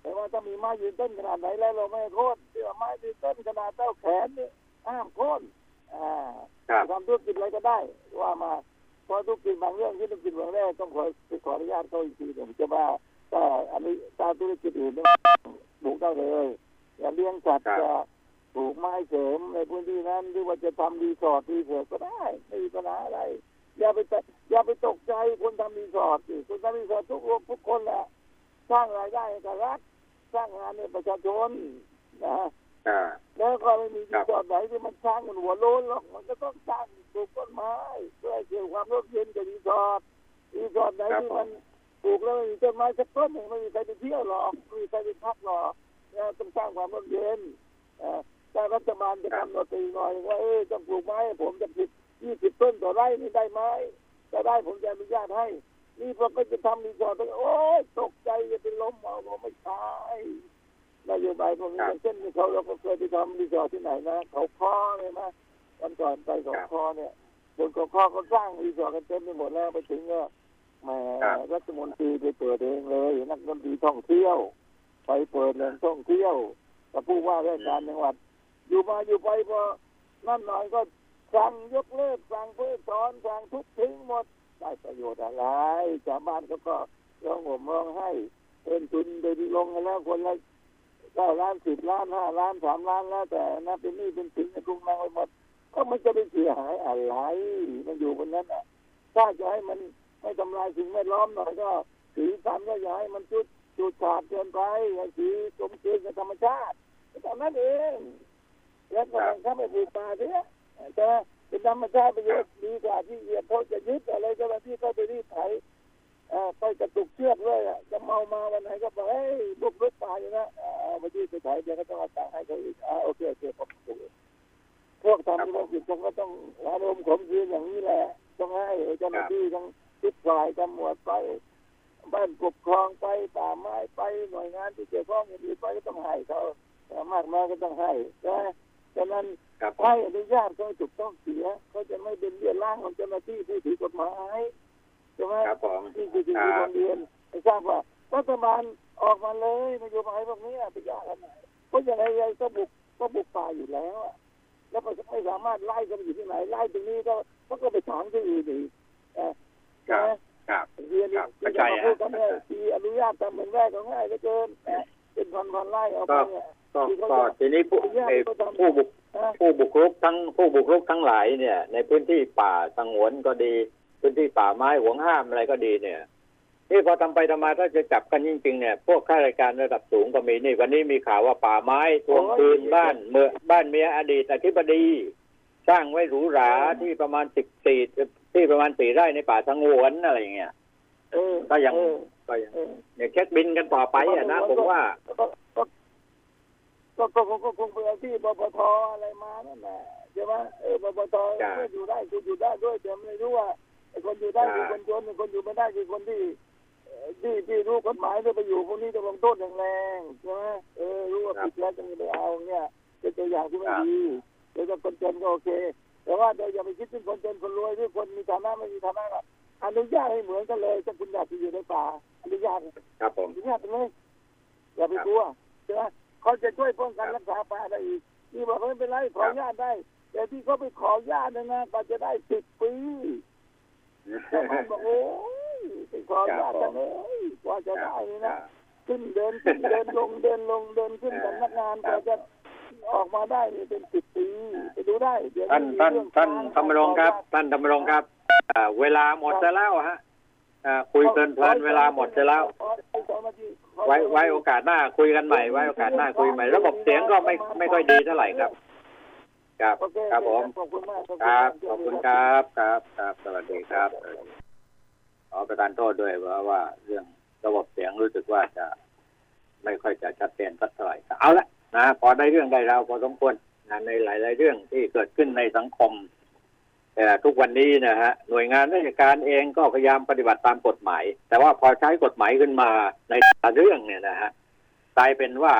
Speaker 9: แต่ว่าถ้ามีไม้ยืนต้นขนาดไหนแล้วเราไม่ให้โค่นที่ว่าไม้ยืนต้นขนาดเท่าแขนนี่ห้ามโค่นอ่า
Speaker 1: ครับ
Speaker 9: ทำธุรกิจอะไรก็ได้ ว่ามาเพราะธุรกิจบางเรื่องที่ธุรกิจบางแรกต้องขอไปขออนุญาตเขาอีกทีหนึ่งจะว่าแต่อันนี้ตามธุรกิจอื่นเนี่ยปลูกได้เลยอย่าเลี้ยงสัตว์
Speaker 1: ครับ
Speaker 9: จะปลูกไม้เสริมในพื้นที่นั้นหรือว่าจะทำรีสอร์ทรีสอร์ทก็ได้ไม่มีปัญหาอะไร อย่าไปตอย่าไปตกใจคนทำรีสอร์ทสิคนทำรีสอร์ททุกคนทุกคนแหละสร้างรายได้ให้กับรัฐสร้างงานให้ประชาชนนะ
Speaker 1: อ่า
Speaker 9: แล้วก็ไม่มี
Speaker 1: ครับรี
Speaker 9: สอร์ทไหนที่มันสร้างมันหัวโล้นหรอกมันก็ต้องสร้างปลูกต้นไม้เพื่อให้เกิดความร่มเย็นกับรีสอร์ทรีสอร์ทไหนที่มันปลูกแล้วไม่มีต้นไม้สักต้นหนึ่งไม่มีใครไปเที่ยวหรอกไม่มีใครไปพักหรอกเนี่ยต้องสร้างความร่มเย็นเอ่อแต่รัฐบาลจะกำหนดตีหน่อยว่าเออต้องปลูกไม้ให้ผมจะสิบ ยี่สิบต้นต่อไร่นี่ได้ไหมถ้าได้ผมจะอนุญาตให้ นี่พอก็จะทำรีสอร์ทไปโอ้ยตกใจจะเป็นลมเอาบอกไม่ใช่นโยบายพวกนี้อย่างเช่นเขาเราก็เคยไปทำรีสอร์ทที่ไหนนะ เขาค้อเลยนะวันก่อนไปเขาค้อเนี่ยคนเขาค้อเขาสร้างรีสอร์ทกันเต็มไปหมดแล้วไปถึงก็แหมรัฐมนตรีไปเปิดเองเลยรัฐมนตรีท่องเที่ยว ไปเปิดแหล่งท่องเที่ยวกับผู้ว่าราชการจังหวัด อยู่มาอยู่ไปพอนั่นหน่อยก็ สั่งยกเลิกสั่งเพิกถอนสั่งทุบทิ้งหมดได้ประโยชน์อะไรชาวบ้านเขาก็ร้องห่มร้องไห้เพิ่มทุนไปลงกันแล้วคนละเก้าล้านสิบล้านห้าล้านสามล้านแล้วแต่นะเป็นหนี้เป็นสินในกรุงนางไปหมด ก็มันจะไปเสียหายอะไร มันอยู่บนนั้นอะถ้าจะให้มันไม่ทำลายสิ่งแวดล้อมหน่อยก็สีสันก็อย่าให้มันจุดจุดขาดเกินไปให้สีสมเกินกับธรรมชาติตอนนั้นเองแล้วก็บังคับให้ปลูกป่าเสีย แต่เป็นธรรมชาติไปเยอะดีกว่าที่เหยียบเขาจะยึดอะไรก็แล้วที่เขาไปรีดไถอ่อไปกระตุกเชือกเลยอะจะเมามาวันไหนก็บอกเฮ้ยบุกรุกป่าอยู่นะอ่ามายืดไปไถเดี๋ยวก็ต้องเอาตังค์ให้เขาอีกอ่าโอเคโอเคผมถูกพวกทำธุรกิจผมก็ต้องอารมณ์ขมคืนอย่างนี้แหละต้องให้เจ้าหน้าที่ต้องทุกฝ่ายตำรวจไปบ้านปกครองไปป่าไม้ไปหน่วยงานที่เกี่ยวข้องอย่างอื่นไปก็ต้องให้เขามากน้อยก็ต้องให้นะ ฉะนั้น
Speaker 1: ครับ
Speaker 9: ให้อนุญาตก็ถูกต้องเสียเขาจะไม่เป็นเบี้ยล่างของเจ้าหน้าที่ผู้ถือกฎหมายใช่ไหม
Speaker 1: ครับผม
Speaker 9: ที่คือสิ่ง
Speaker 1: ค
Speaker 9: ที่
Speaker 1: รั
Speaker 9: โร
Speaker 1: บ
Speaker 9: งเรียนไม่ทราบว่ารัฐบาลออกมาเลยนโยบายพวกนี้ไปยากกันไหนเพราะยังไงยังไงก็บุกก็บุกป่าอยู่แล้วอะแล้วก็ไม่สามารถไล่กันอยู่ที่ไหนไล่ตรงนี้ก็ก็ก็ไปถางที่อื่นอีกเอ่อ
Speaker 1: ครั
Speaker 9: ใช่
Speaker 1: บ
Speaker 9: ไหม
Speaker 1: ครับ
Speaker 9: เรียน
Speaker 1: ครับ
Speaker 9: ที่
Speaker 1: เข้า
Speaker 9: จะ
Speaker 1: ใจ
Speaker 9: มาพูดกัน
Speaker 1: ฮะ
Speaker 9: เนี่ยที่อนุญาตทำเหมือนแรกก็ง่ายเหลือเกินนะเป็นพันพันๆไร่เอาไปเนี่ย
Speaker 1: ก็ก็ทีนี้ผู้ไอ้ผู้บุก
Speaker 9: นะ
Speaker 1: ผู้บุกรุกทั้งผู้บุกรุกทั้งหลายเนี่ย ในพื้นที่ป่าสงวนก็ดี พื้นที่ป่าไม้ห่วงห้ามอะไรก็ดีเนี่ยนี่พอทำไปทำมาถ้าจะจับกันจริงๆเนี่ย พวกข้าราชการระดับสูงก็มีนี่ วันนี้มีข่าวว่าป่าไม้ทวงคืนบ้านเมื่อบ้านเมียอดีตอธิบดี สร้างไว้หรูหราที่ประมาณสิบสี่ที่ประมาณสี่ไร่ในป่าสงวนอะไรอย่างเงี้ย
Speaker 9: เออ
Speaker 1: ก็ยัง
Speaker 9: เออ
Speaker 1: ก็ยัง
Speaker 9: เออ
Speaker 1: เนี่ยเช็คบินกันต่อไปอะนะผมว่า
Speaker 9: ก็ก็ก็ก็คงก็คงเป็นที่บปทอะไรมานั่นแหละใช่ไหมเออบปท
Speaker 1: จ้ะ
Speaker 9: ก็อยู่ได้คุณอยู่ได้ด้วยแต่ไม่รู้ว่าไอ้คนอยู่ได้คือ
Speaker 1: จ้ะ
Speaker 9: คนจนไอ้คนอยู่ไม่ได้คือคนที่เอ่อที่ที่รู้กฎหมายเนี่ยไปอยู่พวกนี้จะลงโทษแรงๆใช่ไหมเออรู้ว่าผิดแล้วจะไม่ไปเอาเนี่ยเป็นตัวอย่างที่ไม่ดีเดี๋ยวจะคนจนก็โอเค แต่ว่าเดี๋ยวอย่าไปคิดถึงคนจนคนรวยหรือคนมีฐานะไม่มีฐานะอะอนุญาตให้เหมือนกันเลยถ้าคุณอยากจะอยู่ในป่าอนุญาต
Speaker 1: ครับผม
Speaker 9: อนุญาตไปเลยอย่าไปกลัวใช่ไหม เขาจะช่วยป้องกันรักษาป่าได้อีกนี่บอกว่าไม่เป็นไรขออนุญาตได้ แต่ที่เขาไปขออนุญาตเนยนะก็จะได้สิบปีบางคนบอกโอ้ยไปขออนุญาตกันเลยกว่าจะได้นี่นะขึ้นเดินขึ้นเดินลงเดินลงเดินขึ้น
Speaker 1: เออ
Speaker 9: สำนักงาน
Speaker 1: ครั
Speaker 9: กว่า
Speaker 1: บ
Speaker 9: จะออกมาได้นี่เป็นสิบปีไปดูได้เดี๋ยว
Speaker 1: ท่าน
Speaker 9: มี
Speaker 1: ท่าน
Speaker 9: เรื่อง
Speaker 1: ท่าน
Speaker 9: ทาง
Speaker 1: ธรรมรงค์ครับ ท่านธรรมรงค์ครับอ่าเวลาหมดจะแล้วฮะอ่าคุยเพลินๆเวลาหมดจะแล้ว
Speaker 9: ขอให้สองนาทีขอ
Speaker 1: ไว้ไว้โอกาสหน้าคุยกันใหม่ไว้โอกาสหน้าคุยใหม่ ระบบเสียงก็ไม่ไม่ค่อยดีเท่าไหร่ครับ ครับ
Speaker 9: โอเค
Speaker 1: ครับผม
Speaker 9: ขอบคุณมาก
Speaker 1: ครับขอบคุณครับครับครับสวัสดีครับขอประทานโทษด้วยเพราะว่าเรื่องระบบเสียงรู้สึกว่าจะ ไม่ค่อยจะชัดเจนสักเท่าไหร่เอาละนะพอได้เรื่องได้ราวพอสมควรนะในหลาย ๆ เรื่องที่เกิดขึ้นในสังคมแต่ ทุกวันนี้นะฮะหน่วยงานราชการเองก็พยายามปฏิบัติตามกฎหมาย แต่ว่าพอใช้กฎหมายขึ้นมาในแต่ละเรื่องเนี่ยนะฮะกลายเป็นว่า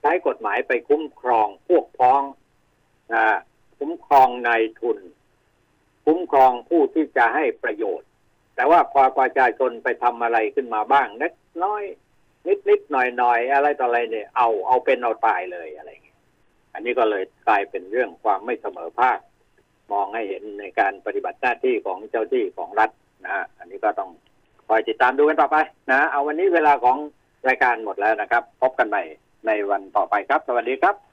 Speaker 1: ใช้กฎหมายไปคุ้มครองพวกพ้องนะคุ้มครองนายทุน คุ้มครองผู้ที่จะให้ประโยชน์ แต่ว่าพอประชาชนไปทำอะไรขึ้นมาบ้างเล็กน้อย นิดนิดหน่อยหน่อยอะไรต่ออะไรเนี่ย เอาเอาเป็นเอาตายเลยอะไรอย่างเงี้ยอันนี้ก็เลยกลายเป็นเรื่องความไม่เสมอภาค มองให้เห็นในการปฏิบัติหน้าที่ของเจ้าที่ของรัฐนะฮะอันนี้ก็ต้องคอยติดตามดูกันต่อไปนะ เอาวันนี้เวลาของรายการหมดแล้วนะครับ พบกันใหม่ในวันต่อไปครับ สวัสดีครับ